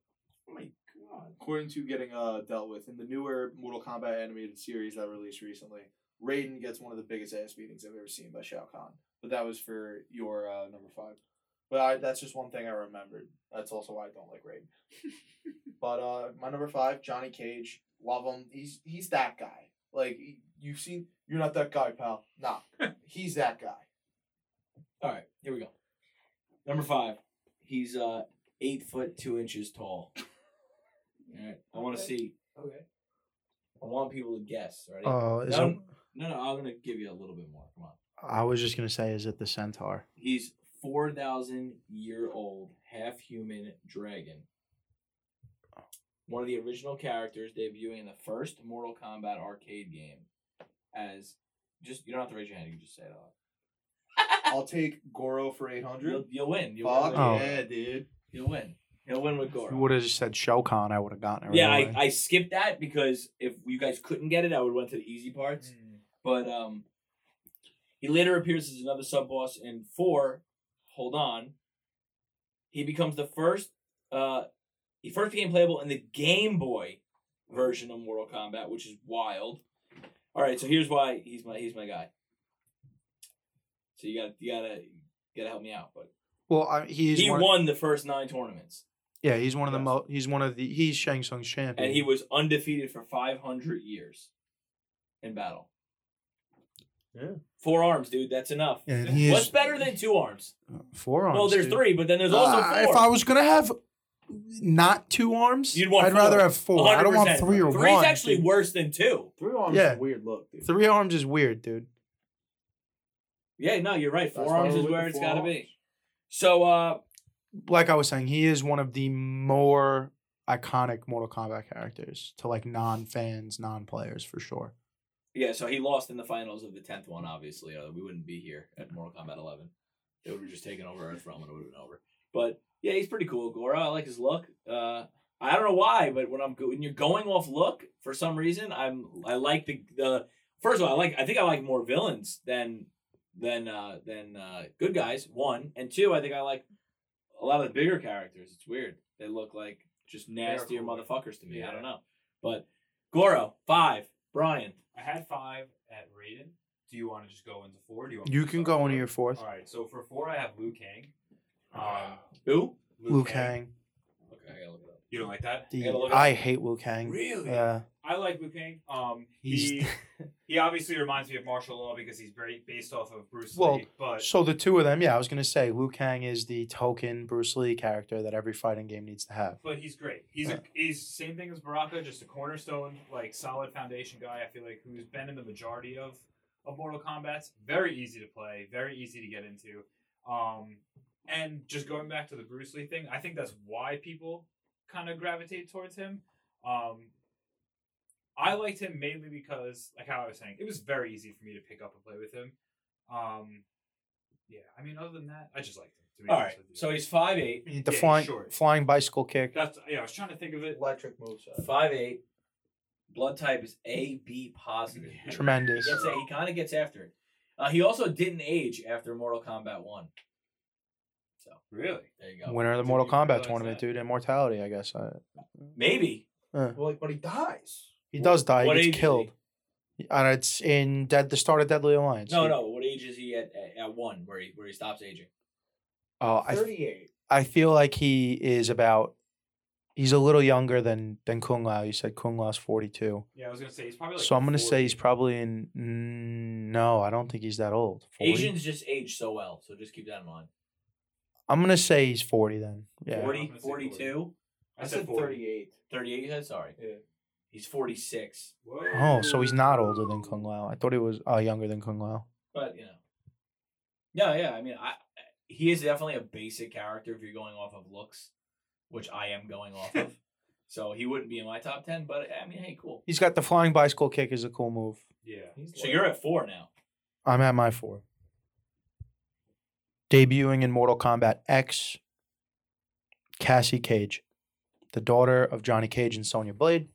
Oh my god. According to getting uh dealt with in the newer Mortal Kombat animated series that released recently, Raiden gets one of the biggest ass beatings I've ever seen by Shao Kahn. But that was for your uh, number five. But I, that's just one thing I remembered. That's also why I don't like Raiden. [laughs] but uh, my number five, Johnny Cage, love him. He's he's that guy. Like you've seen, you're not that guy, pal. Nah, [laughs] he's that guy. All right, here we go. Number five. He's uh eight foot two inches tall. All right. I want to Okay. see. Okay. I want people to guess. Ready? Oh, is no, it, no, no. I'm gonna give you a little bit more. Come on. I was just gonna say, is it the Centaur? He's four thousand year old half human dragon. One of the original characters debuting in the first Mortal Kombat arcade game. As just you don't have to raise your hand. You can just say it out. I'll take Goro for eight hundred. You'll, you'll win. You'll Fuck win. Oh. yeah, dude. You'll win. He'll win with If you would have just said Shokan, I would have gotten it. Yeah, right I, away. I skipped that because if you guys couldn't get it, I would went to the easy parts. Mm. But um, he later appears as another sub boss in four. Hold on. He becomes the first. Uh, he first became playable in the Game Boy version of Mortal Kombat, which is wild. All right, so here's why he's my he's my guy. So you got you gotta you gotta help me out, but well, I, he one, won the first nine tournaments. Yeah, he's one of the Yes. mo. He's one of the. He's Shang Tsung's champion. and he was undefeated for 500 years in battle. Yeah. Four arms, dude. That's enough. And he What's is better than two arms? four arms. well, there's dude. three, but then there's also Uh, four. If I was gonna have not two arms, You'd want I'd rather four. have four. I don't want three or Three's one. Three's actually dude. worse than two. Three arms Yeah. is a weird look, dude. Three arms is weird, dude. Yeah, no, you're right. Four why arms is where it's got to arms. be. So, uh, Like I was saying, he is one of the more iconic Mortal Kombat characters to like non-fans, non-players for sure. yeah, so he lost in the finals of the tenth one. Obviously, uh, we wouldn't be here at Mortal Kombat 11. They would have just taken over Earth Realm and it would have been over. But yeah, he's pretty cool, Goro. I like his look. Uh, I don't know why, but when I'm go- when you're going off look for some reason, I'm I like the the first of all, I like I think I like more villains than than uh than uh good guys. One and two, I think I like a lot of the bigger characters. It's weird. They look like just nastier cool. motherfuckers to me. I don't know, but Goro five, Brian. I had five at Raiden. Do you want to just go into four? Do you, want me You can go into your fourth. All right. So for four, I have Liu Kang. Um, [sighs] Who? Liu Kang. Okay, I gotta look it up. You don't like that? The- gotta look it I hate Liu Kang. Really? Yeah. I like Liu Kang. Um, he [laughs] he obviously reminds me of Marshall Law because he's very based off of Bruce Well, Lee. But so the two of them, yeah, I was gonna say Liu Kang is the token Bruce Lee character that every fighting game needs to have. but he's great. He's a, he's same thing as Baraka, just a cornerstone, like solid foundation guy. I feel like who's been in the majority of of Mortal Kombat's. Very easy to play, very easy to get into. Um, and just going back to the Bruce Lee thing, I think that's why people kind of gravitate towards him. Um, I liked him mainly because, like how I was saying, it was very easy for me to pick up and play with him. Um, yeah, I mean, other than that, I just liked him. To be All honest right, with you. so he's five eight, The Yeah, flying short. flying bicycle kick. That's yeah. I was trying to think of it. Electric moveset. five eight. Blood type is A B positive. He Tremendous. gets a- he kind of gets after it. Uh, he also didn't age after Mortal Kombat One. So Really? there you go. Winner of the Didn't Mortal even Kombat realize tournament, that. dude. Immortality, I guess. Uh, Maybe. uh, Well, like, but he dies. He does die. What he age gets is killed. And it's in Dead the start of Deadly Alliance. No, He- no. What age is he at? At, at one, where he where he stops aging. Oh, I Thirty-eight. I feel like he is about. He's a little younger than than Kung Lao. You said Kung Lao's forty two. Yeah, I was gonna say he's probably. Like so I'm gonna say he's probably in. Mm, no, I don't think he's that old. 40? Asians just age so well, so just keep that in mind. I'm gonna say he's forty then. Yeah. 40, I'm gonna say 42, I, I said said 40. thirty-eight. 38, you said? Sorry. Yeah. He's 46. Whoa. Oh, so he's not older than Kung Lao. I thought he was uh, younger than Kung Lao. But, you know. Yeah, yeah. I mean, I he is definitely a basic character if you're going off of looks, which I am going off of. [laughs] So he wouldn't be in my top 10, but I mean, hey, cool. He's got the flying bicycle kick is a cool move. Yeah. He's So like- you're at four now. I'm at my four. Debuting in Mortal Kombat X, Cassie Cage, the daughter of Johnny Cage and Sonya Blade,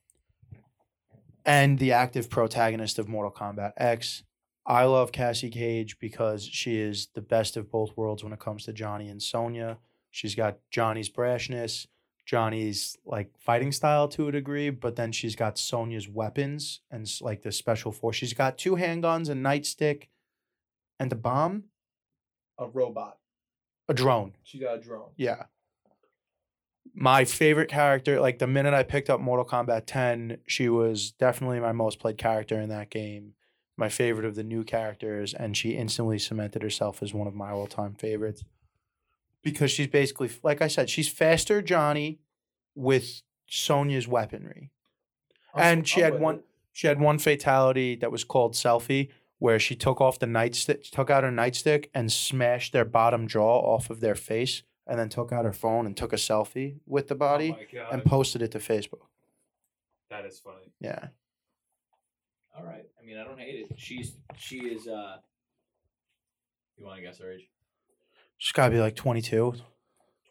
and the active protagonist of Mortal Kombat X. I love Cassie Cage because she is the best of both worlds when it comes to Johnny and Sonya. She's got Johnny's brashness, Johnny's like fighting style to a degree, but then she's got Sonya's weapons and like the special force. She's got two handguns, a nightstick, and a bomb, a robot. a drone. She got a drone. Yeah. My favorite character, like the minute I picked up Mortal Kombat 10, she was definitely my most played character in that game. My favorite of the new characters, and she instantly cemented herself as one of my all time favorites. Because she's basically, like I said, she's faster Johnny with Sonya's weaponry. And she had one she had one fatality that was called selfie, where she took off the nightstick, took out her nightstick, and smashed their bottom jaw off of their face, and then took out her phone and took a selfie with the body Oh and posted it to Facebook. that is funny. Yeah, All right. I mean, I don't hate it. She's she is. uh You want to guess her age? she's got to be like twenty two.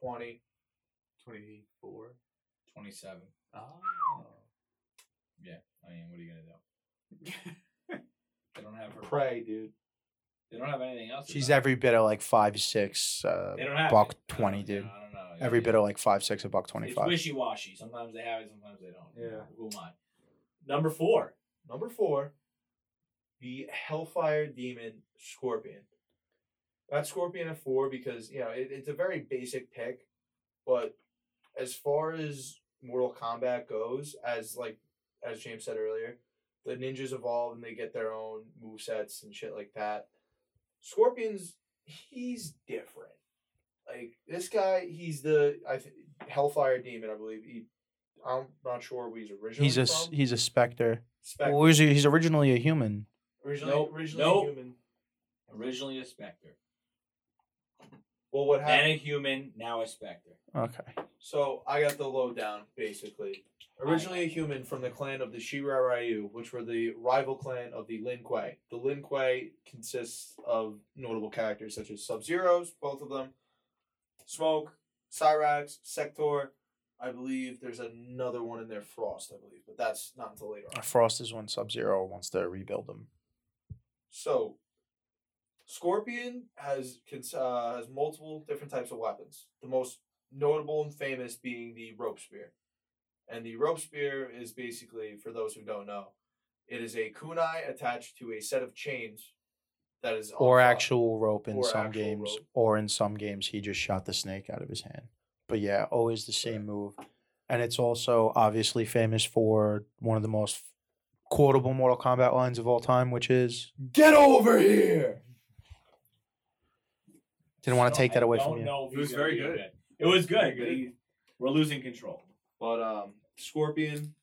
Twenty. Twenty four. Twenty-seven. Oh. Yeah. I mean, what are you gonna do? [laughs] I don't have her. Pray, dude. They don't have anything else. She's about every bit of like five six, uh. They don't have buck it. I don't- twenty, dude. know, I don't know. Every Yeah, bit of like five six, a buck twenty five. It's wishy washy. Sometimes they have it, sometimes they don't. Yeah. Who am I? Number four. Number four, the Hellfire Demon Scorpion. That's Scorpion at four because you know it, it's a very basic pick, but as far as Mortal Kombat goes, as like as James said earlier, the ninjas evolve and they get their own move sets and shit like that. Scorpion's he's different. Like this guy, he's the I th- Hellfire Demon, I believe. He, I'm not sure where he's originally He's a from. he's a specter. Spectre. Well, he's, he's originally a human. originally, Nope, originally nope. human. Originally a Spectre. Well, what Then a human, now a Spectre. Okay. So I got the lowdown basically. Originally a human from the clan of the Shirai Ryu, which were the rival clan of the Lin Kuei. The Lin Kuei consists of notable characters such as Sub Zeros, both of them, Smoke, Cyrax, Sektor. I believe there's another one in there, Frost, I believe, but that's not until later on. Frost is when Sub Zero wants to rebuild them. So, Scorpion has uh, has multiple different types of weapons. The most notable and famous being the rope spear, and the rope spear is basically, for those who don't know, it is a kunai attached to a set of chains that is Or actual rope in some games. rope. Or in some games, he just shot the snake out of his hand. But yeah, always the same move. And it's also obviously famous for one of the most quotable Mortal Kombat lines of all time, which is Get over here! Didn't want to take that away from you. know It was very be good. It was good, good. he, we're losing control. But um, Scorpion,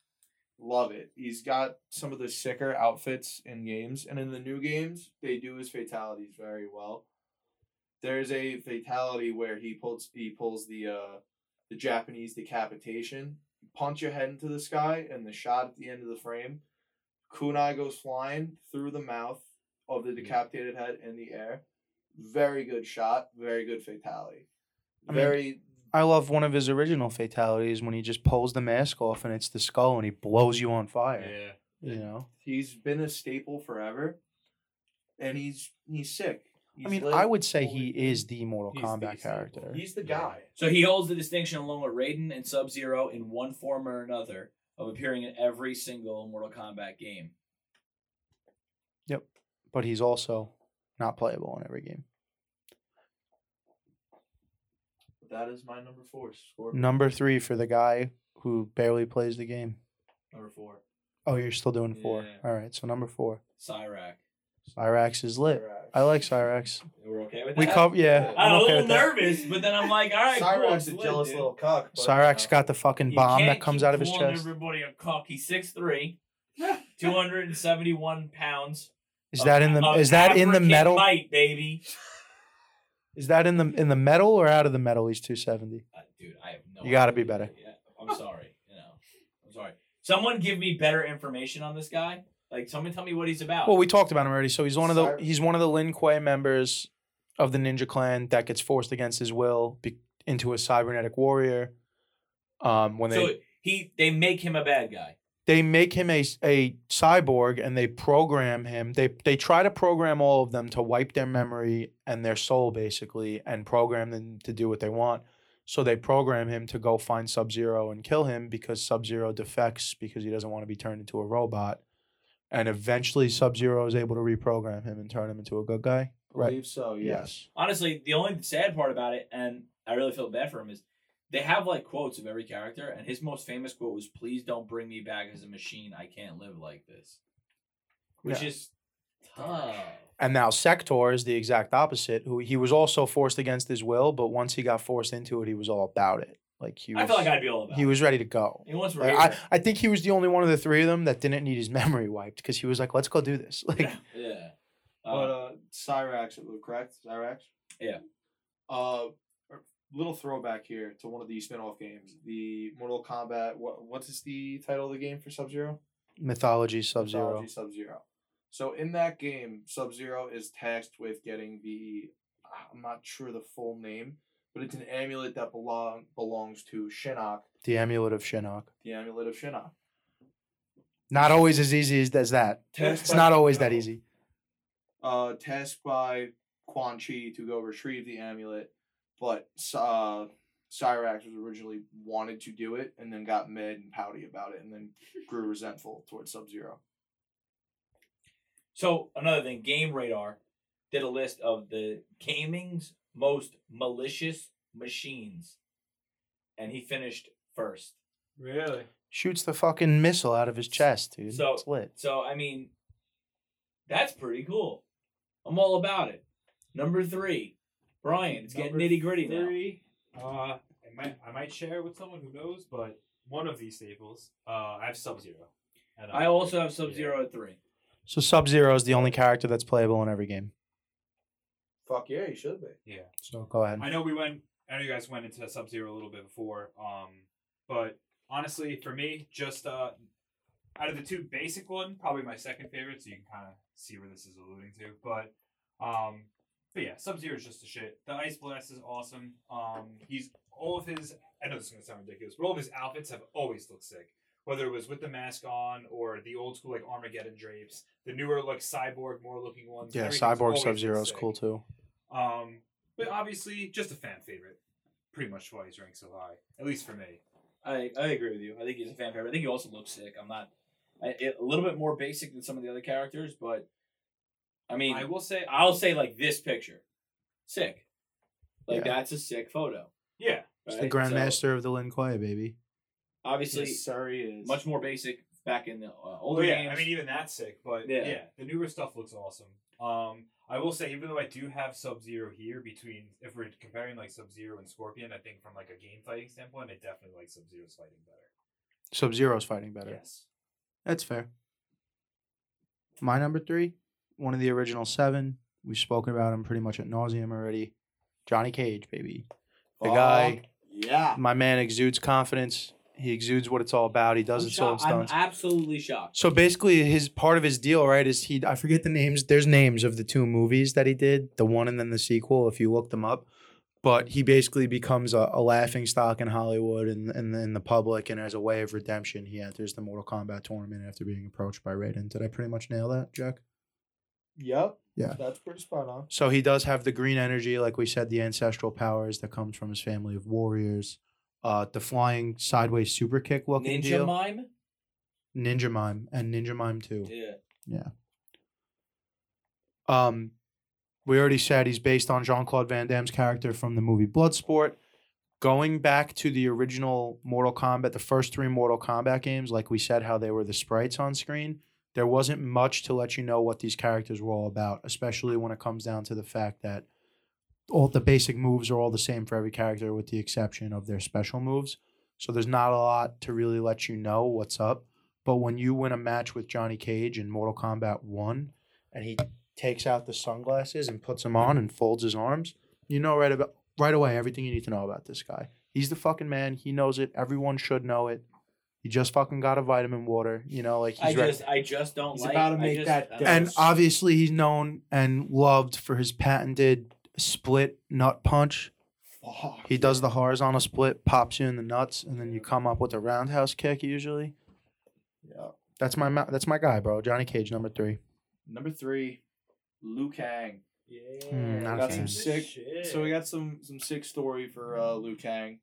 love it. He's got some of the sicker outfits in games, and in the new games, they do his fatalities very well. There's a fatality where he pulls he pulls the uh, the Japanese decapitation, punch your head into the sky, and the shot at the end of the frame, kunai goes flying through the mouth of the decapitated head in the air. Very good shot. Very good fatality. I mean, Very I love one of his original fatalities when he just pulls the mask off and it's the skull and he blows you on fire. Yeah. You know? He's been a staple forever, and he's he's sick. I mean, lived I would say he is the Mortal He's the Kombat staple. character. He's the guy. So he holds the distinction along with Raiden and Sub Zero in one form or another of appearing in every single Mortal Kombat game. Yep. But he's also not playable in every game. That is my number four. Scorpion. Number three for the guy who barely plays the game. Number four. Oh, you're still doing four. Yeah. All right, so number four. Cyrac. Cyrax is lit. Cyrax. I like Cyrax. We're okay with that. We that? cover, yeah. I'm I'm a okay little with that. nervous, but then I'm like, all right, cool. Cyrax it's is a lit, jealous dude. little cuck. but, Cyrax uh, got the fucking bomb that comes out of his chest. Everybody a cock. He's 6'3", [laughs] 271 pounds. Is that in the of is that in the metal? Might, baby. Is that in the in the metal or out of the metal? He's two seventy. Uh, dude, I have no. You gotta be better. Yeah, I'm sorry. You know, I'm sorry. Someone give me better information on this guy. Like, someone tell me what he's about. Well, we talked about him already. So he's one of the he's one of the Lin Kuei members of the Ninja Clan that gets forced against his will be, into a cybernetic warrior. Um, when they so he they make him a bad guy. They make him a, a cyborg and they program him. They they try to program all of them to wipe their memory and their soul basically and program them to do what they want. So they program him to go find Sub Zero and kill him because Sub Zero defects because he doesn't want to be turned into a robot. And eventually Sub Zero is able to reprogram him and turn him into a good guy. I Right. believe so. Yes. Honestly, the only sad part about it, and I really feel bad for him, is they have like quotes of every character, and his most famous quote was, "Please don't bring me back as a machine. I can't live like this," which Yeah. is tough. And now Sektor is the exact opposite, who he was also forced against his will, but once he got forced into it, he was all about it. Like he was I feel like I'd be all about. he it. was ready to go. He wants Like, I, I think he was the only one of the three of them that didn't need his [laughs] memory wiped because he was like, let's go do this. [laughs] Like, yeah. yeah. But Uh, uh, Cyrax, it was correct. Cyrax. Yeah. Uh, a little throwback here to one of the spin-off games, the Mortal Kombat. What what is the title of the game for Sub Zero? mythology Sub Zero. Mythology Sub Zero. So in that game, Sub Zero is tasked with getting the I'm not sure the full name, but it's an amulet that belong belongs to Shinnok, The amulet of Shinnok. the amulet of Shinnok. Not always as easy as, as that. Tasked It's by- not always that easy. Uh, tasked by Quan Chi to go retrieve the amulet, but uh, Cyrax was originally wanted to do it and then got mad and pouty about it and then [laughs] grew resentful towards Sub Zero. So another thing, Game Radar did a list of the gaming's most malicious machines. and he finished first. Really? Shoots the fucking missile out of his chest, dude. So- it's lit. So I mean, that's pretty cool. I'm all about it. Number three, Brian. It's getting Number nitty gritty now. three, Uh, I might I might share with someone who knows, but one of these staples. Uh, I have Sub Zero. I also have Sub Zero at three. So Sub Zero is the only character that's playable in every game. Fuck yeah, you should be. Yeah. So go ahead. I know we went. I know you guys went into Sub Zero a little bit before. Um, but honestly, for me, just uh, out of the two basic one, probably my second favorite. So you can kind of see where this is alluding to. But um, but yeah, Sub Zero is just a shit. The Ice Blast is awesome. Um, he's all of his. I know this is gonna sound ridiculous, but all of his outfits have always looked sick. Whether it was with the mask on or the old school like Armageddon drapes, the newer like cyborg more looking ones. yeah, Cyborg Sub Zero is cool too. Um, but obviously, just a fan favorite. Pretty much why he's ranked so high, at least for me. I, I agree with you. I think he's a fan favorite. I think he also looks sick. I'm not I, it, a little bit more basic than some of the other characters, but I mean, I will say, I'll say like this picture, sick. Like Yeah. that's a sick photo. yeah, It's right? the So, Grandmaster of the Lin Kuei, baby. obviously, Yes, sir, he is. much more basic back in the uh, older yeah, games. I mean even that's sick, but Yeah. yeah. the newer stuff looks awesome. Um, I will say even though I do have Sub Zero here, between if we're comparing like Sub Zero and Scorpion, I think from like a game fighting standpoint, I definitely like Sub Zero's fighting better. Sub Zero's fighting better. Yes. That's fair. My number three, one of the original seven. We've spoken about him pretty much at nauseum already. Johnny Cage, baby. The guy, Yeah. my man exudes confidence. He exudes what it's all about. He does I'm, his own shocked. I'm stunts. absolutely shocked. So basically, his part of his deal, right, is he. I forget the names. There's names of the two movies that he did, the one and then the sequel. If you look them up, but he basically becomes a, a laughing stock in Hollywood and and in the public, and as a way of redemption, he enters the Mortal Kombat tournament after being approached by Raiden. Did I pretty much nail that, Jack? Yep. Yeah. That's pretty spot on. So he does have the green energy, like we said, the ancestral powers that comes from his family of warriors. Uh, the flying sideways super kick looking Ninja deal, Mime. Ninja Mime, and Ninja Mime too. Yeah. Yeah. Um, we already said he's based on Jean Claude Van Damme's character from the movie Bloodsport. Going back to the original Mortal Kombat, the first three Mortal Kombat games, like we said, how they were the sprites on screen, there wasn't much to let you know what these characters were all about, especially when it comes down to the fact that all the basic moves are all the same for every character, with the exception of their special moves. So there's not a lot to really let you know what's up. But when you win a match with Johnny Cage in Mortal Kombat 1, and he takes out the sunglasses and puts them on and folds his arms, you know right about right away everything you need to know about this guy. He's the fucking man. He knows it. Everyone should know it. He just fucking got a vitamin water. You know, like I he's ready. just I just don't He's like. about to make just- that I- dose. and obviously he's known and loved for his patented split nut punch. Fuck. He does the horizontal split, pops you in the nuts, and then you come up with a roundhouse kick. Usually, Yeah. that's my ma- that's my guy, bro. Johnny Cage, number three. Number three, Liu Kang. Yeah. Not a got fan. some sick. So we got some some sick story for uh, Liu Kang.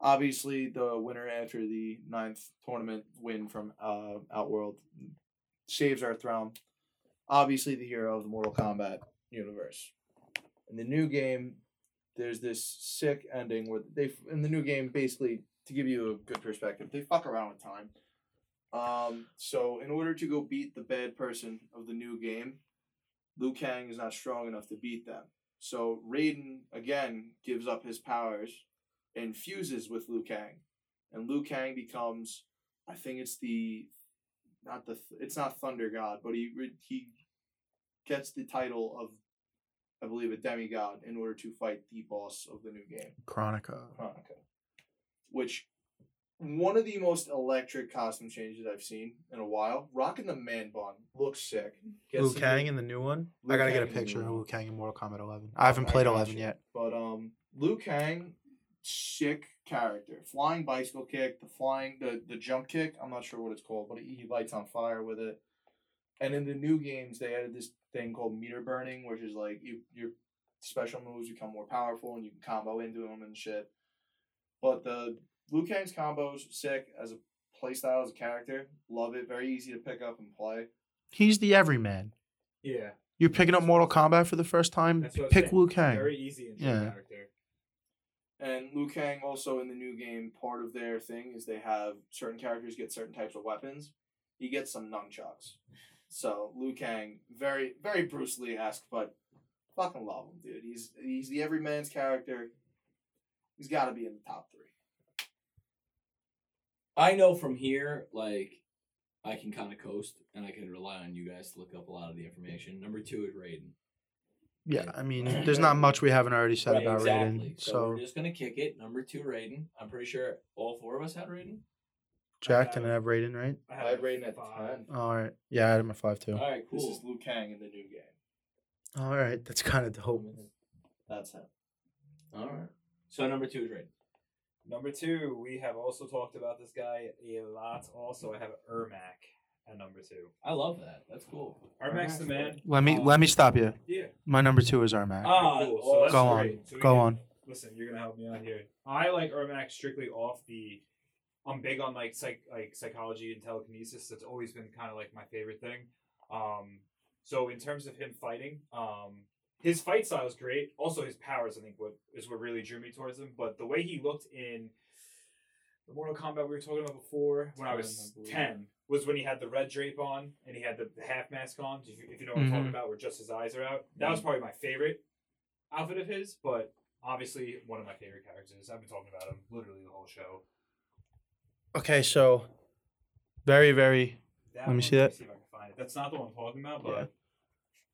Obviously, the winner after the ninth tournament win from uh, Outworld saves our throne. Obviously, the hero of the Mortal Kombat universe. In the new game, there's this sick ending where they in the new game basically to give you a good perspective, they fuck around with time. Um, so in order to go beat the bad person of the new game, Liu Kang is not strong enough to beat them. So Raiden again gives up his powers and fuses with Liu Kang, and Liu Kang becomes, I think it's the, not the it's not Thunder God, but he he gets the title of, I believe, a demigod in order to fight the boss of the new game. Kronika. Kronika. Which one of the most electric costume changes I've seen in a while. Rocking the man bun looks sick. Gets Liu Kang good- in the new one. Liu I gotta Kang get a picture of. Liu Kang in Mortal Kombat 11. I haven't I played got 11 you. yet. But um, Liu Kang, sick character. Flying bicycle kick, the flying, the the jump kick. I'm not sure what it's called, but he he lights on fire with it. And in the new games, they added this thing called meter burning, which is like you your special moves become more powerful and you can combo into them and shit. But the Liu Kang's combos sick as a playstyle as a character. Love it. Very easy to pick up and play. He's the everyman. Yeah. You're picking up Mortal Kombat for the first time. That's what Pick saying. Liu Kang. Very easy Yeah. character. And Liu Kang also in the new game, part of their thing is they have certain characters get certain types of weapons. He gets some nunchucks. So Liu Kang, very very Bruce Lee esque, but fucking love him, dude. He's he's the everyman's character. He's got to be in the top three. I know from here, like, I can kind of coast, and I can rely on you guys to look up a lot of the information. Number two is Raiden. Yeah, I mean, [clears throat] there's not much we haven't already said Right, about exactly. Raiden. So, So we're just gonna kick it. Number two, Raiden. I'm pretty sure all four of us had Raiden. Jack didn't have Raiden, right? I had Raiden at five. ten. All right. Yeah, I had him at five too. All right, cool. This is Liu Kang in the new game. All right, that's kind of dope. That's him. All right. So number two is Raiden. Number two, we have also talked about this guy a lot. Also, I have Ermac at number two. I love that. That's cool. Ermac's the man. Let me Um, let me stop you. Yeah. My number two is Ermac. Ah, Cool. oh, that's Go on. great. So we Go can- on. Listen, you're gonna help me out here. I like Ermac strictly off the. I'm big on like psych like psychology and telekinesis. That's always been kind of like my favorite thing. Um, so in terms of him fighting, um, his fight style is great. Also, his powers, I think, what is what really drew me towards him. But the way he looked in the Mortal Kombat we were talking about before, when I was Ten, I ten, was when he had the red drape on and he had the, the half mask on. If you, if you know what I'm talking Mhm. about, where just his eyes are out. That was probably my favorite outfit of his, but obviously one of my favorite characters. I've been talking about him literally the whole show. Okay, so very very. That Let me one- see that. see if I can find it. That's not the one I'm talking about, but Yeah.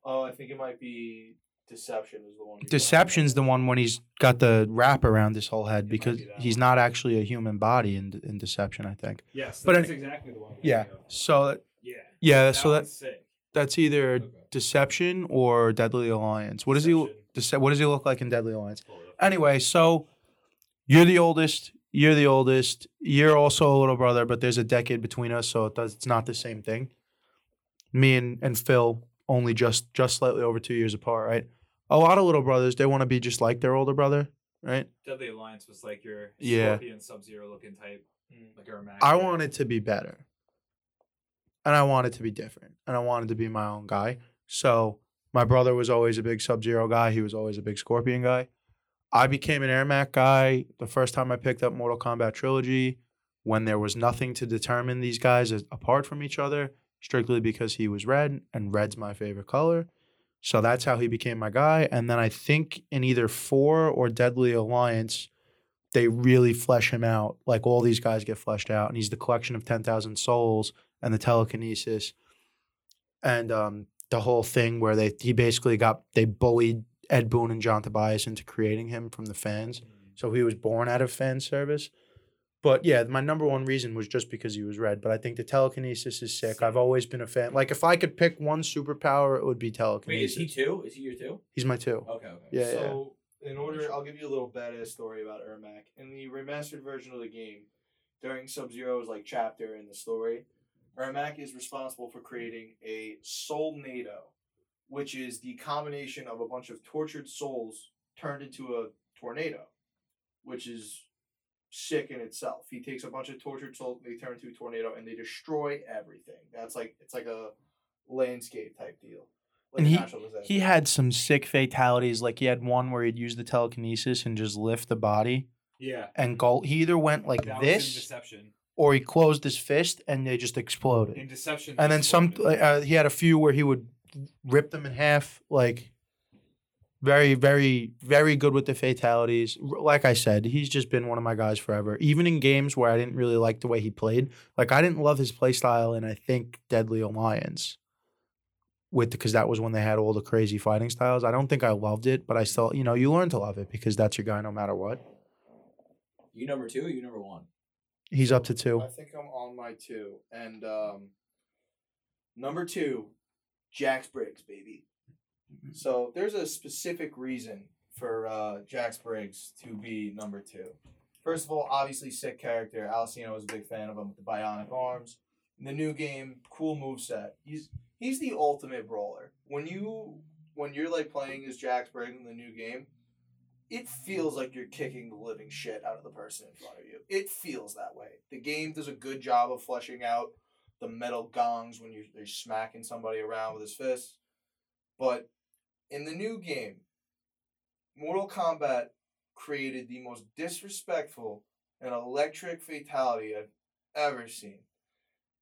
Oh, I think it might be Deception is the one. Deception's the one when he's got the wrap around his whole head It might because be that he's not actually a human body in in Deception. I think. yes, But that's any- exactly the one. I'm Yeah. thinking of. So yeah. yeah, That so one's that sick. that's either Okay. Deception or Deadly Alliance. What does he? Deception. Dece- what does he look like in Deadly Alliance? Up. Anyway, so you're the oldest. You're the oldest. You're also a little brother, but there's a decade between us, so it does. It's not the same thing. Me and, and Phil only just just slightly over two years apart, right? A lot of little brothers they want to be just like their older brother, right? Deadly Alliance was like your Yeah. Scorpion Sub Zero looking type, Mm. like Ermac. I want it to be better, and I wanted to be different, and I wanted to be my own guy. So my brother was always a big Sub Zero guy. He was always a big Scorpion guy. I became an Ermac guy the first time I picked up Mortal Kombat Trilogy when there was nothing to determine these guys as, apart from each other, strictly because he was red and red's my favorite color. So that's how he became my guy. And then I think in either four or Deadly Alliance, they really flesh him out. Like all these guys get fleshed out, and he's the collection of ten thousand souls and the telekinesis, and um, the whole thing where they he basically got they bullied Ed Boon and John Tobias into creating him from the fans. So he was born out of fan service. But yeah, my number one reason was just because he was red. But I think the telekinesis is sick. I've always been a fan. Like if I could pick one superpower, it would be telekinesis. Wait, telekinesis. is he two? Is he your two? He's my two. Okay, okay. Yeah, yeah. So, in order, I'll give you a little badass story about Ermac. In the remastered version of the game, during Sub Zero's like chapter in the story, Ermac is responsible for creating a Soulnado, which is the combination of a bunch of tortured souls turned into a tornado, which is sick in itself. He takes a bunch of tortured souls, they turn into a tornado, and they destroy everything. That's like it's like a landscape type deal. Like And he- He had some sick fatalities. Like he had one where he'd use the telekinesis and just lift the body Yeah. and go. He either went like That was in this Deception. or he closed his fist and they just exploded. In Deception. and then he's some uh, he had a few where he would rip them in half like very very very good with the fatalities like i said he's just been one of my guys forever even in games where i didn't really like the way he played like i didn't love his play style and i think deadly alliance with because that was when they had all the crazy fighting styles i don't think i loved it but i still you know you learn to love it because that's your guy no matter what You number two or you number one? he's up to two I think I'm on my two. And um, number two, Jax Briggs, baby. So there's a specific reason for uh, Jax Briggs to be number two. First of all, obviously sick character. Alessino was a big fan of him with the bionic arms. In the new game, cool moveset. He's he's the ultimate brawler. When you when you're like playing as Jax Briggs in the new game, it feels like you're kicking the living shit out of the person in front of you. It feels that way. The game does a good job of fleshing out the metal gongs when you, you're smacking somebody around with his fists. But in the new game, Mortal Kombat created the most disrespectful and electric fatality I've ever seen.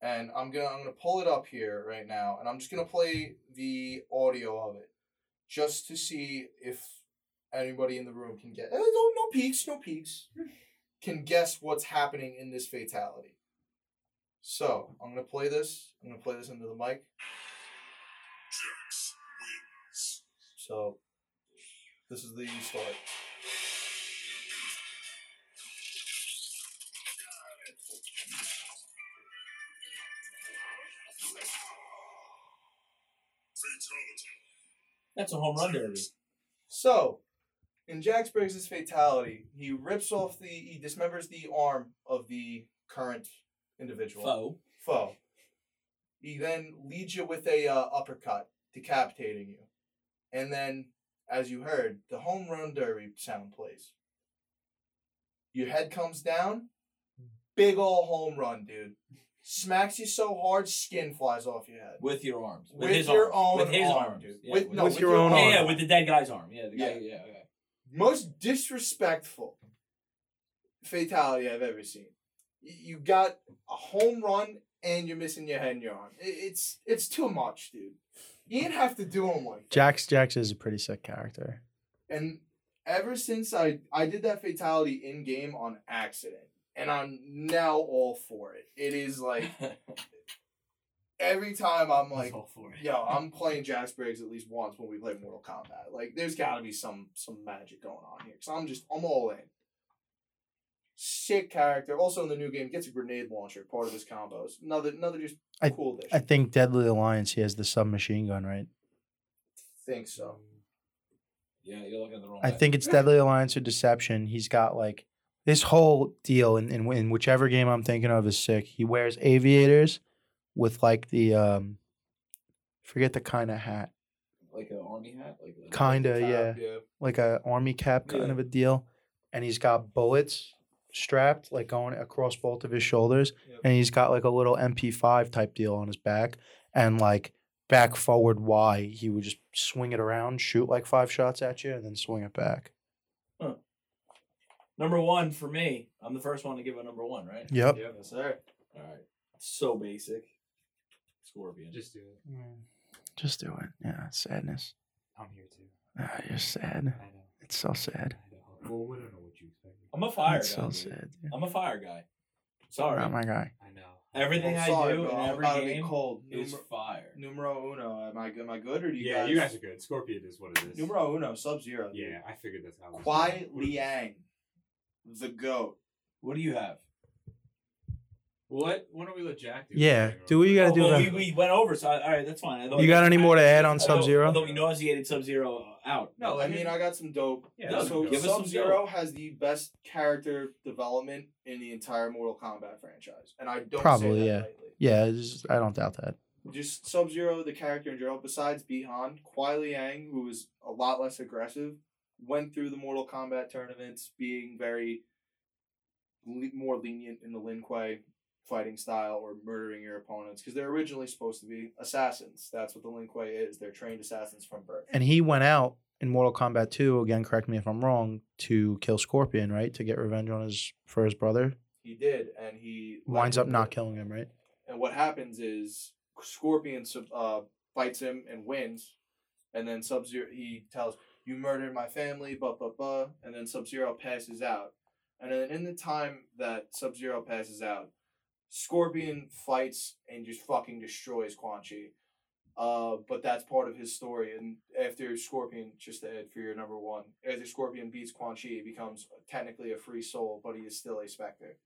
And I'm gonna I'm gonna pull it up here right now, and I'm just gonna play the audio of it, just to see if anybody in the room can get. eh, No, no peeks, no peeks. [laughs] Can guess what's happening in this fatality. So I'm gonna play this. I'm gonna play this into the mic. So this is the start. That's a home run derby. So, in Jax Briggs' fatality, he rips off the, he dismembers the arm of the current individual Foe. foe. He then leads you with a uh, uppercut, decapitating you, and then, as you heard, the home run derby sound plays. Your head comes down, big ol' home run, dude. Smacks you so hard, skin flies off your head. With your arms. With, With his your arms. own with his arm, arms. dude. Yeah, With- no, with your own yeah, arm. yeah, with the dead guy's arm. Yeah, the Yeah. guy. Yeah, okay. most disrespectful fatality I've ever seen. You got a home run and you're missing your head and your arm. It's it's too much, dude. You didn't have to do him like that. Jax Jax is a pretty sick character. And ever since I I did that fatality in game on accident, and I'm now all for it. It is like [laughs] every time I'm like, all for it. yo, I'm playing Jax Briggs at least once when we play Mortal Kombat. Like, there's got to be some some magic going on here. So I'm just I'm all in. Sick character. Also in the new game, gets a grenade launcher, part of his combos. Another another just I- cool dish. I think Deadly Alliance he has the submachine gun, right? think so. Yeah, you're looking at the wrong I guy. think it's Deadly Alliance or Deception. He's got like this whole deal in, in in whichever game I'm thinking of is sick. He wears aviators with like the um forget the kind of hat. like an army hat, like a- Kinda, yeah. Yeah. Like a army cap kind Yeah. of a deal. And he's got bullets strapped like going across both of his shoulders. Yep. And he's got like a little MP5 type deal on his back. And like back forward Y, he would just swing it around, shoot like five shots at you, and then swing it back. Number one for me. I'm the first one to give a number one, right? Yep. Yes, sir. All right. So basic. Scorpion. Just do it. Just do it. Yeah, sadness. I'm here too. Ah, you're sad. I know. It's so sad. I know. Well, I'm a fire it's guy. so dude. sad. dude. I'm a fire guy. Sorry. Not my guy. I know. Everything I'm I sorry, do bro. in I'm every about to be game cold. is Numer- fire. numero uno. Am I am I good or do you yeah, guys? you guys are good. Scorpion is what it is. Numero uno, Sub Zero. Yeah, I figured that's how. it was Kwai going. What is it? Liang, the goat. What do you have? What? Why don't we let Jack do? Yeah, do what you gotta Oh, do. well, we, we went over, so I, all right, that's fine. I You got any more to add on Sub-Zero? I thought we nauseated Sub Zero out. No, I mean I got some dope. Yeah, Doug, so give Sub Zero has the best character development in the entire Mortal Kombat franchise, and I don't Probably, say that yeah. lightly. yeah, it's- I don't doubt that. Just Sub Zero, the character in general, besides Bi-Han, Kuai Liang, who was a lot less aggressive, went through the Mortal Kombat tournaments being very le- more lenient in the Lin Kuei fighting style or murdering your opponents because they're originally supposed to be assassins. That's what the Lin Kuei is. They're trained assassins from birth. And he went out in Mortal Kombat 2, again, correct me if I'm wrong, to kill Scorpion, right? To get revenge on his for his brother. He did, and he Winds up not killing him, right? And what happens is Scorpion sub- uh, fights him and wins, and then Sub Zero he tells you murdered my family, blah blah blah, and then Sub Zero passes out, and then in the time that Sub Zero passes out, Scorpion fights and just fucking destroys Quan Chi. Uh, but that's part of his story. And after Scorpion, just to add for your number one, after Scorpion beats Quan Chi, he becomes technically a free soul, but he is still a specter.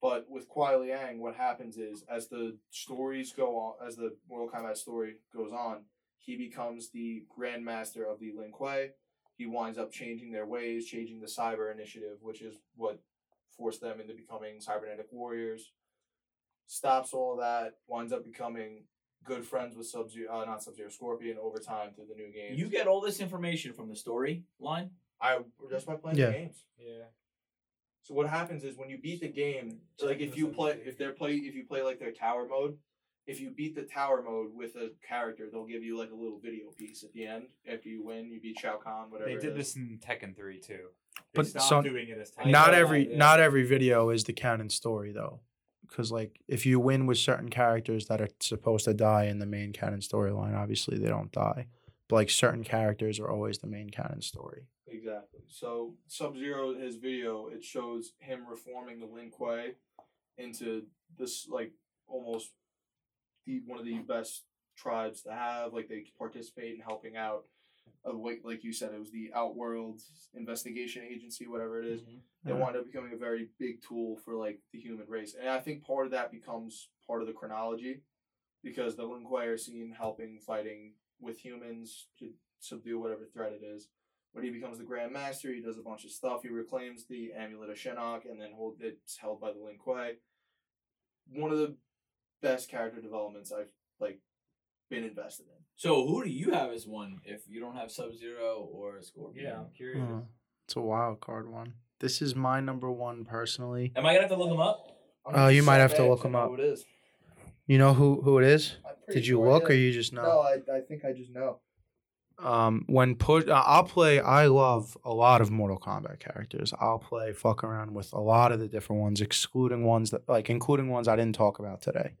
But with Kuai Liang, what happens is as the stories go on, as the Mortal Kombat story goes on, he becomes the Grandmaster of the Lin Kuei. He winds up changing their ways, changing the Cyber Initiative, which is what forced them into becoming cybernetic warriors. Stops all that, winds up becoming good friends with Sub Zero, uh, not Sub Zero, Scorpion over time through the new games. You get all this information from the story line. I just by playing Yeah. the games. Yeah. So what happens is when you beat the game, like if you play, if they're play, if you play like their tower mode, if you beat the tower mode with a character, they'll give you like a little video piece at the end after you win. You beat Shao Kahn, whatever. They did is. this in Tekken 3 too. They But so doing it as Tekken. not every yeah. not every video is the canon story though because like if you win with certain characters that are supposed to die in the main canon storyline obviously they don't die but like certain characters are always the main canon story Exactly. So Sub Zero, his video, it shows him reforming the Lin Kuei into this like almost the one of the best tribes to have. Like they participate in helping out. Uh, like like you said, it was the Outworld Investigation Agency, whatever it is. They Yeah. wind up becoming a very big tool for like the human race, and I think part of that becomes part of the chronology, because the Lin Kuei are seen helping fighting with humans to subdue whatever threat it is. When he becomes the Grand Master, he does a bunch of stuff. He reclaims the Amulet of Shinnok, and then hold it's held by the Lin Kuei. One of the best character developments I've like been invested in. So who do you have as one if you don't have Sub Zero or Scorpion? Yeah, I'm curious. Huh. it's a wild card one this is my number one personally Am I gonna have to look him up? I'm Oh, you might have to look look 'cause I him up. Who it is? you know who who it is did you sure, look or you just know No, I, I think I just know. um when push uh, i'll play i love a lot of mortal kombat characters i'll play fuck around with a lot of the different ones excluding ones that like including ones i didn't talk about today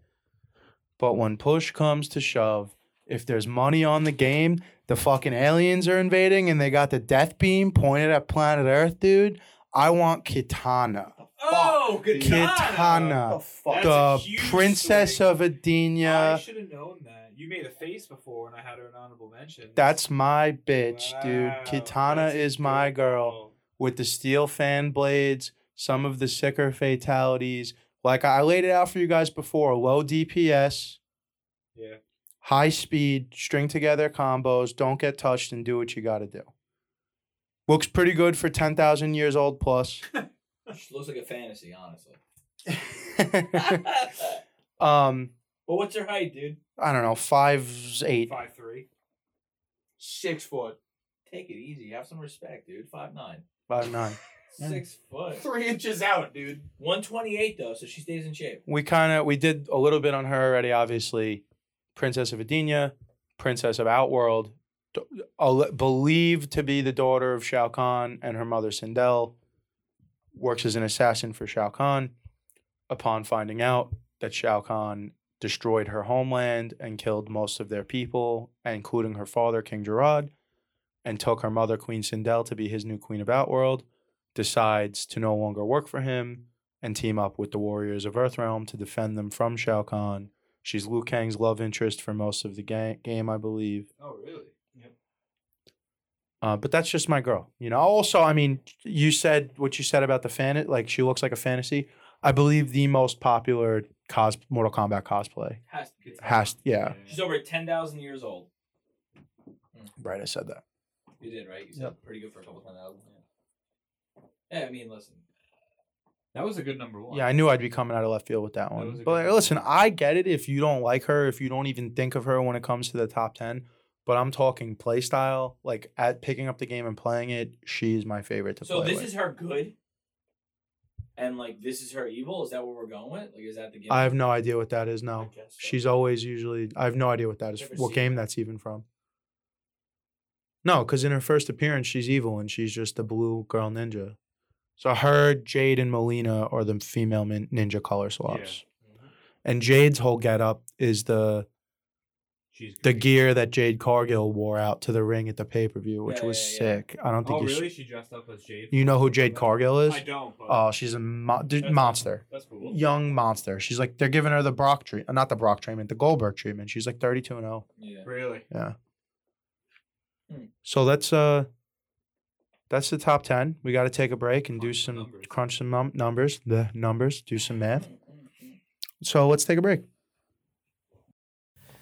but when push comes to shove if there's money on the game the fucking aliens are invading and they got the death beam pointed at planet earth dude i want kitana Oh, dude. kitana The fuck? That's the princess swing. of I should have known that. You made a face before when I had her an honorable mention. That's my bitch, dude. Kitana that's is my good girl. with the steel fan blades, some of the sicker fatalities. Like I laid it out for you guys before low DPS, Yeah. High speed, string together combos, don't get touched, and do what you got to do. Looks pretty good for 10,000 years old plus. [laughs] Looks like a fantasy, honestly. [laughs] um, but what's her height, dude? I don't know, five eight. Five three. Six foot. Take it easy. Have some respect, dude. Five nine. Five nine. [laughs] Six foot. Three inches out, dude. One twenty eight though, so she stays in shape. We kind of we did a little bit on her already. Obviously, Princess of Edenia, Princess of Outworld, believed to be the daughter of Shao Kahn and her mother Sindel, works as an assassin for Shao Kahn. Upon finding out that Shao Kahn destroyed her homeland and killed most of their people, including her father King Gerard, and took her mother Queen Sindel to be his new Queen of Outworld, decides to no longer work for him and team up with the warriors of Earthrealm to defend them from Shao Kahn. She's Liu Kang's love interest for most of the ga- game, I believe. Oh really? Yep. Uh, but that's just my girl. You know. Also, I mean, you said what you said about the fan. Like she looks like a fantasy. I believe the most popular cos Mortal Kombat cosplay Has to be. has. Yeah, She's over ten thousand years old. right. I said that. You did right. You said Yep. pretty good for a couple ten thousand. Yeah. yeah. I mean, listen. That was a good number one. Yeah, I knew I'd be coming out of left field with that That one. was a but like, listen, one. I get it if you don't like her, if you don't even think of her when it comes to the top ten. But I'm talking play style, like at picking up the game and playing it. She's my favorite to So play So this with. is her good, and like this is her evil. Is that what we're going with? Like, is that the game? I have no idea what that is. No, so. she's always usually. I have no idea what that is. Never What game that. that's even from? No, because in her first appearance, she's evil and she's just a blue girl ninja. So her, Jade, and Mileena are the female min- ninja color swaps. Mhm. And Jade's whole getup is the She's the gear that Jade Cargill wore out to the ring at the pay per view, which Yeah, was yeah, yeah. sick. I don't think Oh you. sh- really? She dressed up as Jade. you know who Jade Cargill is? I don't. Oh, she's a mo- That's monster. That's cool. young monster. She's like they're giving her the Brock treatment, not the Brock treatment, the Goldberg treatment. She's like 32 and 0. Yeah. Really? Yeah. Hmm. So that's uh that's the top 10. We got to take a break and do some numbers. crunch some num- numbers, the numbers, do some math. So let's take a break.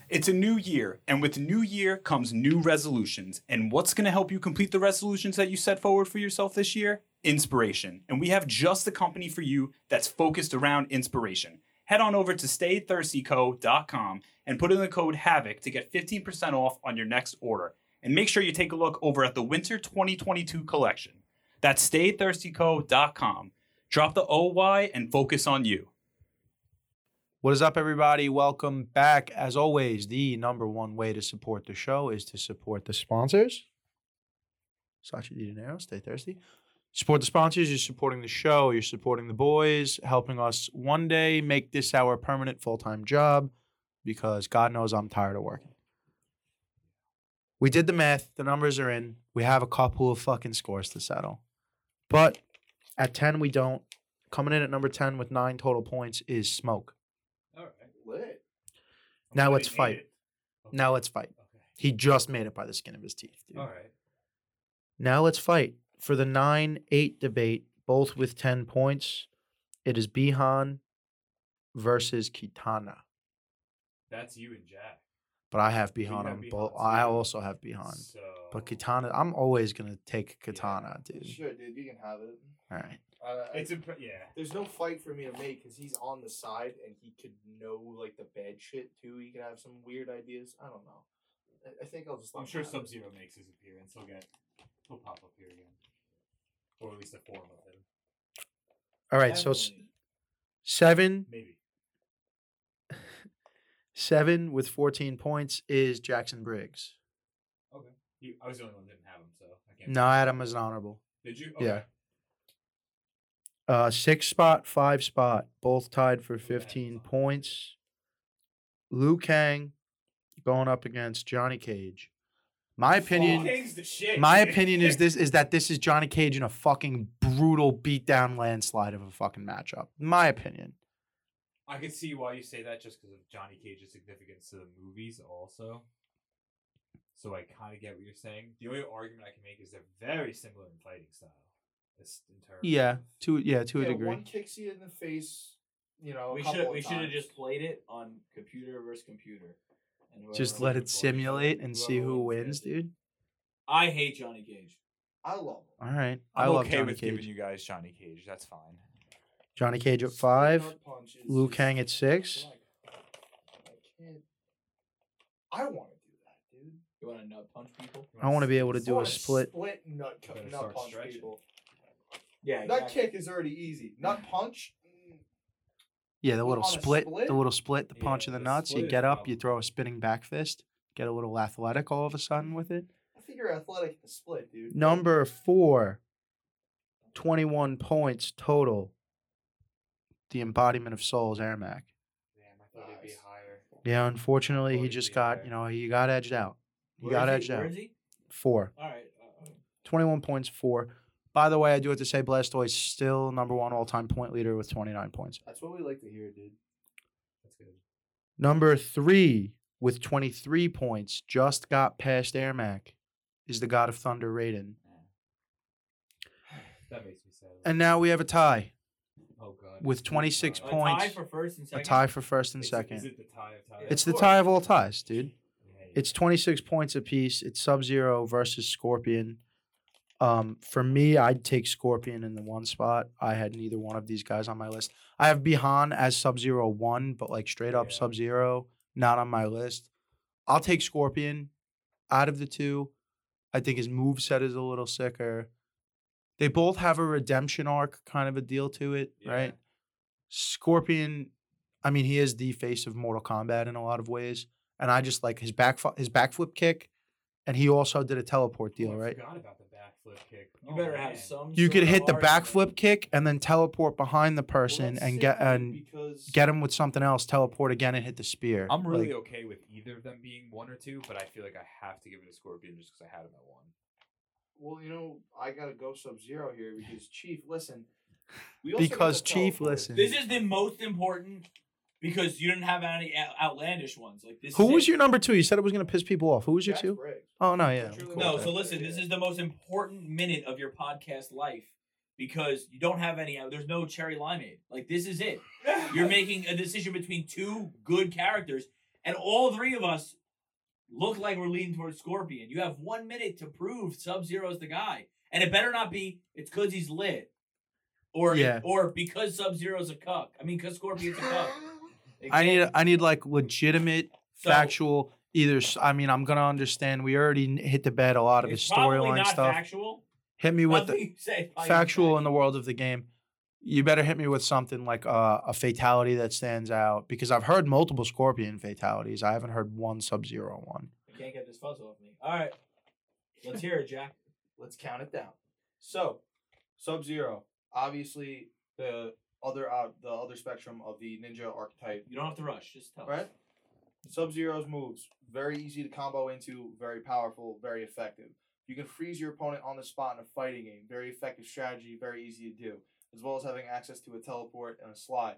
It's a new year, and with new year comes new resolutions. And what's going to help you complete the resolutions that you set forward for yourself this year? Inspiration. And we have just the company for you that's focused around inspiration. Head on over to staythirstyco.com and put in the code HAVOC to get 15% off on your next order. And make sure you take a look over at the Winter 2022 collection. That's staythirstyco.com. Drop the OY and focus on you. What is up, everybody? Welcome back. As always, the number one way to support the show is to support the sponsors. Sachi Di Dinero, stay thirsty. Support the sponsors. You're supporting the show. You're supporting the boys, helping us one day make this our permanent full time job because God knows I'm tired of working. We did the math. The numbers are in. We have a couple of fucking scores to settle. But at 10, we don't. Coming in at number 10 with nine total points is Smoke. All right. Lit. Now let's fight. Okay. Now let's fight. Okay. He just made it by the skin of his teeth. Dude. All right. Now let's fight for the 9 8 debate, both with 10 points. It is Bi-Han versus Kitana. That's you and Jack. But I have You Bi-Han have on both. I also have Bi-Han. So. But Kitana, I'm always going to take Kitana, dude. Sure, dude. You can have it. All right. Uh, It's imp- yeah. there's no fight for me to make because he's on the side and he could know like the bad shit too. He could have some weird ideas. I don't know. I, I think I'll just. I'm sure. Sub Zero makes his appearance. He'll get. He'll pop up here again. Or at least a form of him. All right. So s- seven, Maybe. Seven with 14 points is Jackson Briggs. Okay. He, I was the only one who didn't have him, so I can't. No, I had him as an honorable. Did you? Yeah. Uh, six spot, five spot, both tied for 15 on. points. Liu Kang going up against Johnny Cage. My opinion, shit. my dude. opinion is [laughs] this is that this is Johnny Cage in a fucking brutal beatdown landslide of a fucking matchup. My opinion. I could see why you say that just because of Johnny Cage's significance to the movies, also. So I kind of get what you're saying. The only argument I can make is they're very similar in fighting style. In terms. Yeah, to yeah, to a degree. One kicks you in the face. You know, We should we should have just played it on computer versus computer. And Just let it simulate and see who wins, gets it. dude. I hate Johnny Cage. I love him. All right, I'm I love okay Johnny with giving you guys Johnny Cage. That's fine. Johnny Cage at five, nut punch Liu Kang at six. I want to do that, dude. You want to nut punch people? I want to be able to do a split. Split nut, You better nut start punch stretching. people. Yeah, Nut exactly. kick is already easy. Nut punch. mm, Yeah, the little On a split, split? the little split, the punch Yeah, of the the nuts. You split is get up, you throw a spinning back fist, get a little athletic all of a sudden with it. I think you're athletic in the split, dude. Number four, 21 points total. The embodiment of souls, Ermac. Damn, I thought it'd be Nice. Yeah, unfortunately, he just got, higher. you know, he got edged out. He Where got is edged Where out. is he? Four. All right. Uh, uh, 21 points, four. By the way, I do have to say Blastoise still number one all time point leader with 29 points. That's what we like to hear, dude. That's good. Number three with 23 points, just got past Ermac, is the God of Thunder, Raiden. [sighs] That makes me sad. And now we have a tie. Oh god. with 26 Uh, a points. tie for first and A tie for first and is second. Is it the tie of ties? it's of the course. tie of all ties, dude. Yeah, yeah. It's 26 points apiece. It's Sub Zero versus Scorpion. Um, for me, I'd take Scorpion in the one spot. I had neither one of these guys on my list. I have Bi-Han as Sub Zero one, but like straight up Yeah. Sub Zero, not on my list. I'll take Scorpion out of the two. I think his move set is a little sicker. They both have a redemption arc kind of a deal to it, Yeah. right? Scorpion, I mean, he is the face of Mortal Kombat in a lot of ways, and I just like his back his backflip kick, and he also did a teleport Oh, deal, I right? forgot about the backflip kick. You Oh, better man. have some. You could hit the backflip kick and then teleport behind the person that's and get and get him with something else. Teleport again and hit the spear. I'm really Like, okay with either of them being one or two, but I feel like I have to give it a Scorpion just because I had him at one. Well, you know, I gotta go Sub Zero here because Chief, listen. We also because Chief listen. This is the most important because you didn't have any outlandish ones. Like this. Who is was it. your number two? You said it was gonna piss people off. Who was your Jack two? Briggs. Oh no, yeah. Truly of No, so listen, this is the most important minute of your podcast life because you don't have any. There's no cherry limeade. Like this is it. [laughs] You're making a decision between two good characters, and all three of us look like we're leaning towards Scorpion. You have one minute to prove Sub Zero's the guy, and it better not be it's because he's lit, or Yeah. or because Sub Zero's a cuck. I mean, because Scorpion's a cuck. [laughs] I need I need like legitimate, So- factual. Either I mean I'm gonna understand. We already hit the bed a lot of his storyline stuff. factual. Hit me with the factual in the world of the game. You better hit me with something like uh, a fatality that stands out because I've heard multiple Scorpion fatalities. I haven't heard one Sub Zero one. You can't get this fuzz off me. All right, let's hear it, Jack. Let's count it down. So, Sub Zero, obviously the other uh, the other spectrum of the ninja archetype, You don't have to rush. Just tell. us. right? Sub Zero's moves very easy to combo into, very powerful, very effective. You can freeze your opponent on the spot in a fighting game. Very effective strategy, very easy to do, as well as having access to a teleport and a slide.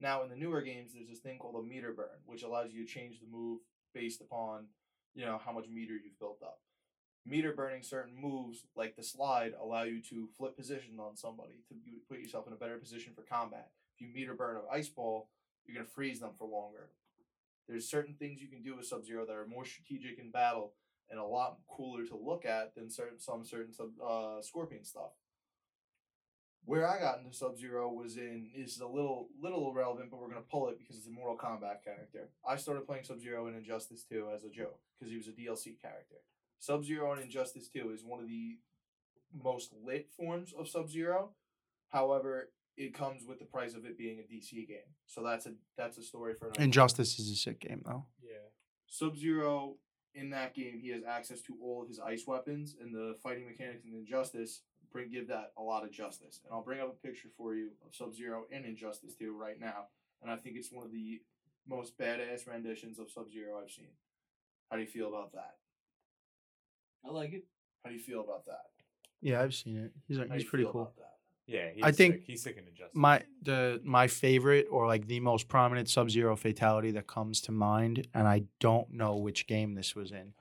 Now, in the newer games, there's this thing called a meter burn, which allows you to change the move based upon, you know, how much meter you've built up. Meter burning certain moves, like the slide, allow you to flip position on somebody to put yourself in a better position for combat. If you meter burn an ice ball, you're gonna freeze them for longer. There's certain things you can do with Sub Zero that are more strategic in battle and a lot cooler to look at than certain some certain sub uh, Scorpion stuff. Where I got into Sub Zero was in is a little little irrelevant, but we're gonna pull it because it's a Mortal Kombat character. I started playing Sub Zero in Injustice 2 as a joke because he was a DLC character. Sub Zero in Injustice 2 is one of the most lit forms of Sub Zero. However, it comes with the price of it being a DC game. So that's a that's a story for another. Injustice is a sick game though. Yeah. Sub Zero in that game, he has access to all of his ice weapons, and the fighting mechanics in Injustice bring give that a lot of justice. And I'll bring up a picture for you of Sub Zero in Injustice 2 right now, and I think it's one of the most badass renditions of Sub Zero I've seen. How do you feel about that? I like it. How do you feel about that? Yeah, I've seen it. He's How do he's pretty cool. Yeah, he's I think sick. he's sick and adjusted. My the my favorite or like the most prominent Sub Zero fatality that comes to mind, and I don't know which game this was in,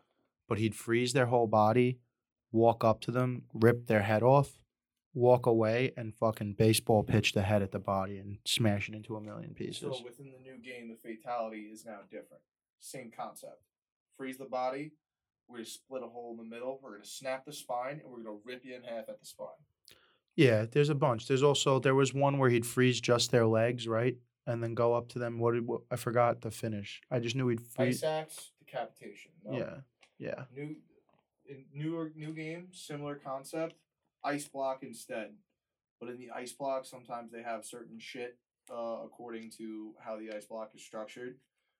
but he'd freeze their whole body, walk up to them, rip their head off, walk away, and fucking baseball pitch the head at the body and smash it into a million pieces. So within the new game, the fatality is now different. Same concept. Freeze the body. We're gonna split a hole in the middle. We're gonna snap the spine, and we're gonna rip you in half at the spine. Yeah, there's a bunch. There's also there was one where he'd freeze just their legs, right, and then go up to them. What did what, I forgot the finish? I just knew he'd freeze. Ice axe, decapitation. No. Yeah, yeah. New, newer new game, similar concept. Ice block instead, but in the ice block, sometimes they have certain shit uh, according to how the ice block is structured.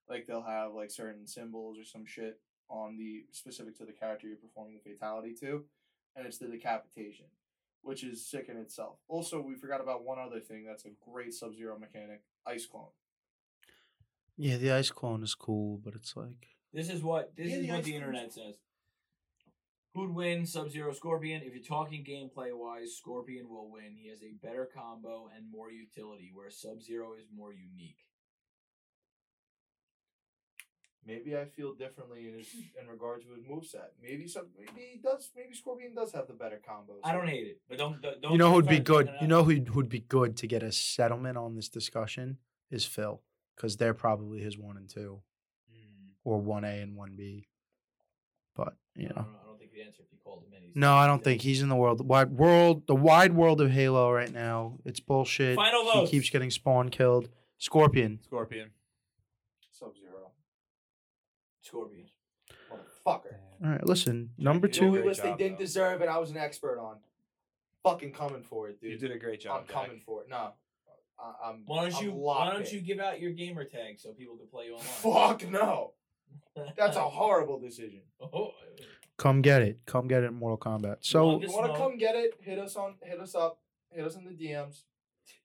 Like they'll have like certain symbols or some shit on the specific to the character you're performing the fatality to, and it's the decapitation, which is sick in itself. Also, we forgot about one other thing that's a great Sub Zero mechanic: ice clone. Yeah, the ice clone is cool, but it's like This is what this Yeah, is the what ice the cream's internet says. Who'd win Sub Zero Scorpion? If you're talking gameplay wise, Scorpion will win. He has a better combo and more utility, where Sub Zero is more unique. Maybe I feel differently in his, in regards to his moveset. Maybe some maybe he does maybe Scorpion does have the better combos. I don't hate it, but don't don't. don't you know who'd be good. You know who'd who'd be good to get a settlement on this discussion is Phil, because they're probably his one and two, Mm, or one A and one B. But you I know, don't, know, I don't think the answer if you called him in. he's- no, I don't think he's in the world. The wide world, the wide world of Halo right now. It's bullshit. Final he keeps getting spawn killed. Scorpion. Scorpion. Sub Zero. Scorpion. Motherfucker. All right, listen. Number you did Two two. great list they didn't though. deserve and I was an expert on. Fucking coming for it, dude. You did a great job. I'm Jack. coming for it. No. I, I'm Why don't I'm you Why don't in. you give out your gamer tag so people can play you online? Fuck no. [laughs] That's a horrible decision. Oh, Come get it. Come get it in Mortal Kombat. So if You want to come get it? Hit us on. Hit us up. Hit us in the DMs,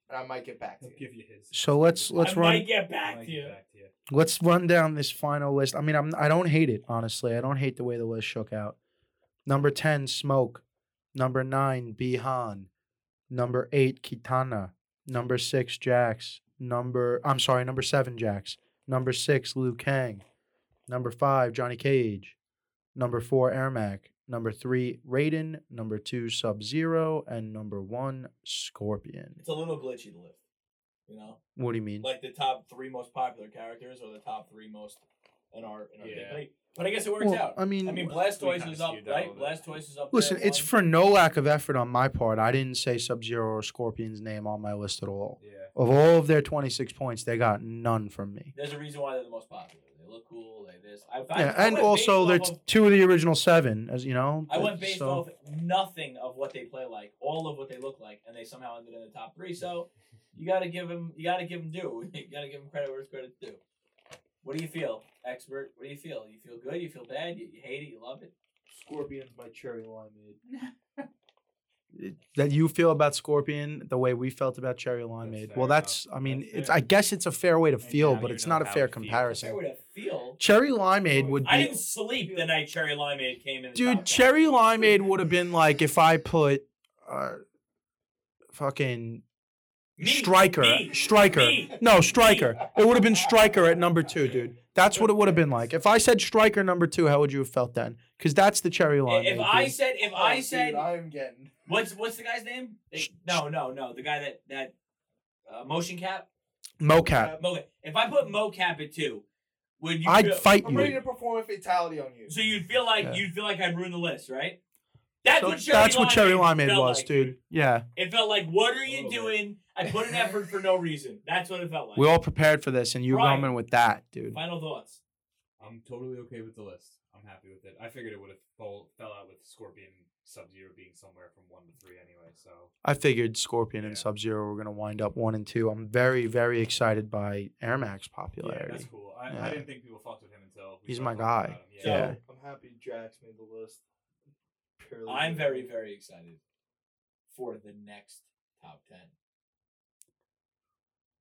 and I might get back to He'll you. give you his. so let's let's I run. might get back Might to get you. back to you. Let's run down this final list. I mean, I'm I don't hate it honestly. I don't hate the way the list shook out. Number ten, Smoke. Number nine, Bi-Han. Number eight, Kitana. Number six, Jax. Number I'm sorry, number seven, Jax. Number six, Liu Kang. Number five, Johnny Cage. Number four, Ermac. Number three, Raiden. Number two, Sub Zero, and number one, Scorpion. It's a little glitchy to list. You know, What do you mean? like the top three most popular characters or the top three most in our in our Yeah. game. But I, guess it works Well, out. I mean, I mean, we Blastoise is up, skewed that right? Blastoise is up. Listen, there, it's one. for no lack of effort on my part. I didn't say Sub Zero or Scorpion's name on my list at all. Yeah. Of all of their 26 points, they got none from me. There's a reason why they're the most popular. They're look cool. They this. I, I, Yeah, I and also based there's off of- two of the original seven, as you know. I went based so- off nothing of what they play like, all of what they look like, and they somehow ended in the top three. So you got to give them, you got to give them due. [laughs] You got to give them credit where it's credit's due. What do you feel, expert? What do you feel? You feel good? You feel bad? You, you hate it? You love it? Scorpion's my cherry limeade. [laughs] that you feel about Scorpion the way we felt about Cherry Limeade. That's Well, that's enough. I mean, That's it's fair. I guess it's a fair way to feel, but it's not a fair it. Fair comparison. way to feel. Cherry Limeade would I didn't sleep the night Cherry Limeade came in. Dude, Cherry Limeade would have been like if I put uh fucking Me, Stryker. me, Stryker. me, No, Stryker. It would have been Stryker at number two, dude. That's what it would have been like. [laughs] If I said Stryker number two, how would you have felt then? Because that's the Cherry ten. Limeade. If I dude. said, if Oh, I dude, said, I'm getting. What's what's the guy's name? They- no, no, no, the guy that that uh, motion cap. mocap, Mo, if I put Mokap at two, would you? I'd feel, fight I'm ready to perform a fatality on you. So you'd feel like Yeah. you'd feel like I'd ruin the list, right? That's So what Cherry that's what Cherry Limeade Limeade was, like, dude. Yeah, It felt like, what are you little bit. doing? I put an effort for no reason. That's what it felt like. we all prepared for this, and you Right. coming with that, dude. Final thoughts. I'm totally okay with the list. I'm happy with it. I figured it would have fall, fell out with Scorpion Sub Zero being somewhere from one to three anyway. So I figured Scorpion and Sub Zero were gonna wind up one and two. I'm very, very excited by Ermac yeah, popularity. that's cool. I, Yeah. I didn't think people fucked with him until we He's my guy. about him. So- Yeah. I'm happy Jax made the list. Purely I'm because very, very excited for the next top ten.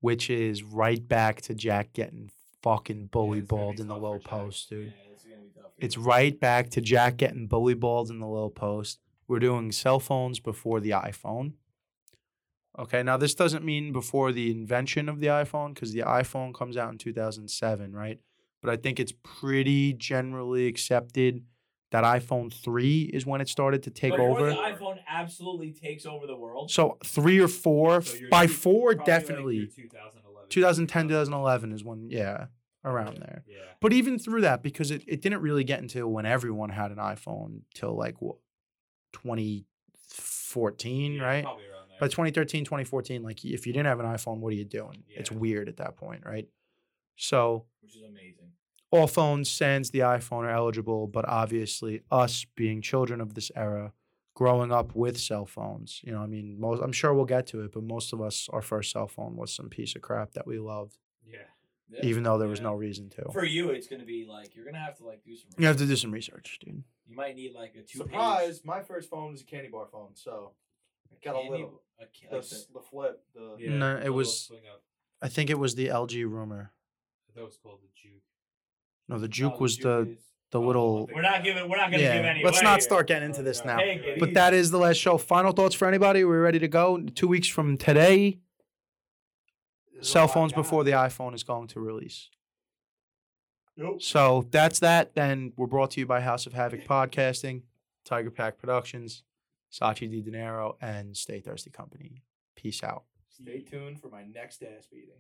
which is right back to Jack getting fucking bully it's balled in the low post, dude. It's right back to Jack getting bully balled in the low post. We're doing cell phones before the iPhone. Okay, now this doesn't mean before the invention of the iPhone because the iPhone comes out in 2007, right? But I think it's pretty generally accepted that iPhone 3 is when it started to take over. the iPhone absolutely takes over the world. So 3 or 4, So by 4 probably like definitely. your 2011, 2010, 2011 is when, yeah, around there. Yeah. But even through that, because it, it didn't really get until when everyone had an iPhone till like what, 2014, yeah, right? Probably around there. By 2013, 2014, like if you didn't have an iPhone, what are you doing? It's weird at that point, right? So which is amazing. all phones sans the iPhone are eligible, but obviously us being children of this era, growing up with cell phones, you know, I mean, most I'm sure we'll get to it, but most of us, our first cell phone was some piece of crap that we loved, yeah. Yeah. even though there was no reason to. For you, it's gonna be like you're gonna have to like do some. You have to do research. some research, dude. You might need like a two. Surprise! My first phone was a candy bar phone, so I got a little. A, ca- The, like the, the flip, the yeah. No, it was- I think it was the LG rumor. That was called the Juke. No, the no, Juke was Juke the is- the Oh, little. we're not giving. We're not gonna give Yeah, any. let's not start getting into this now. Take it But that is the last show. Final thoughts for anybody? We're ready to go. Two weeks from today, is cell phones before the iPhone is going to release. Nope. So that's that. Then we're brought to you by House of Havoc [laughs] Podcasting, Tiger Pack Productions, Sachi Di Dinero, and Stay Thirsty Company. Peace out. Stay tuned for my next ass beating.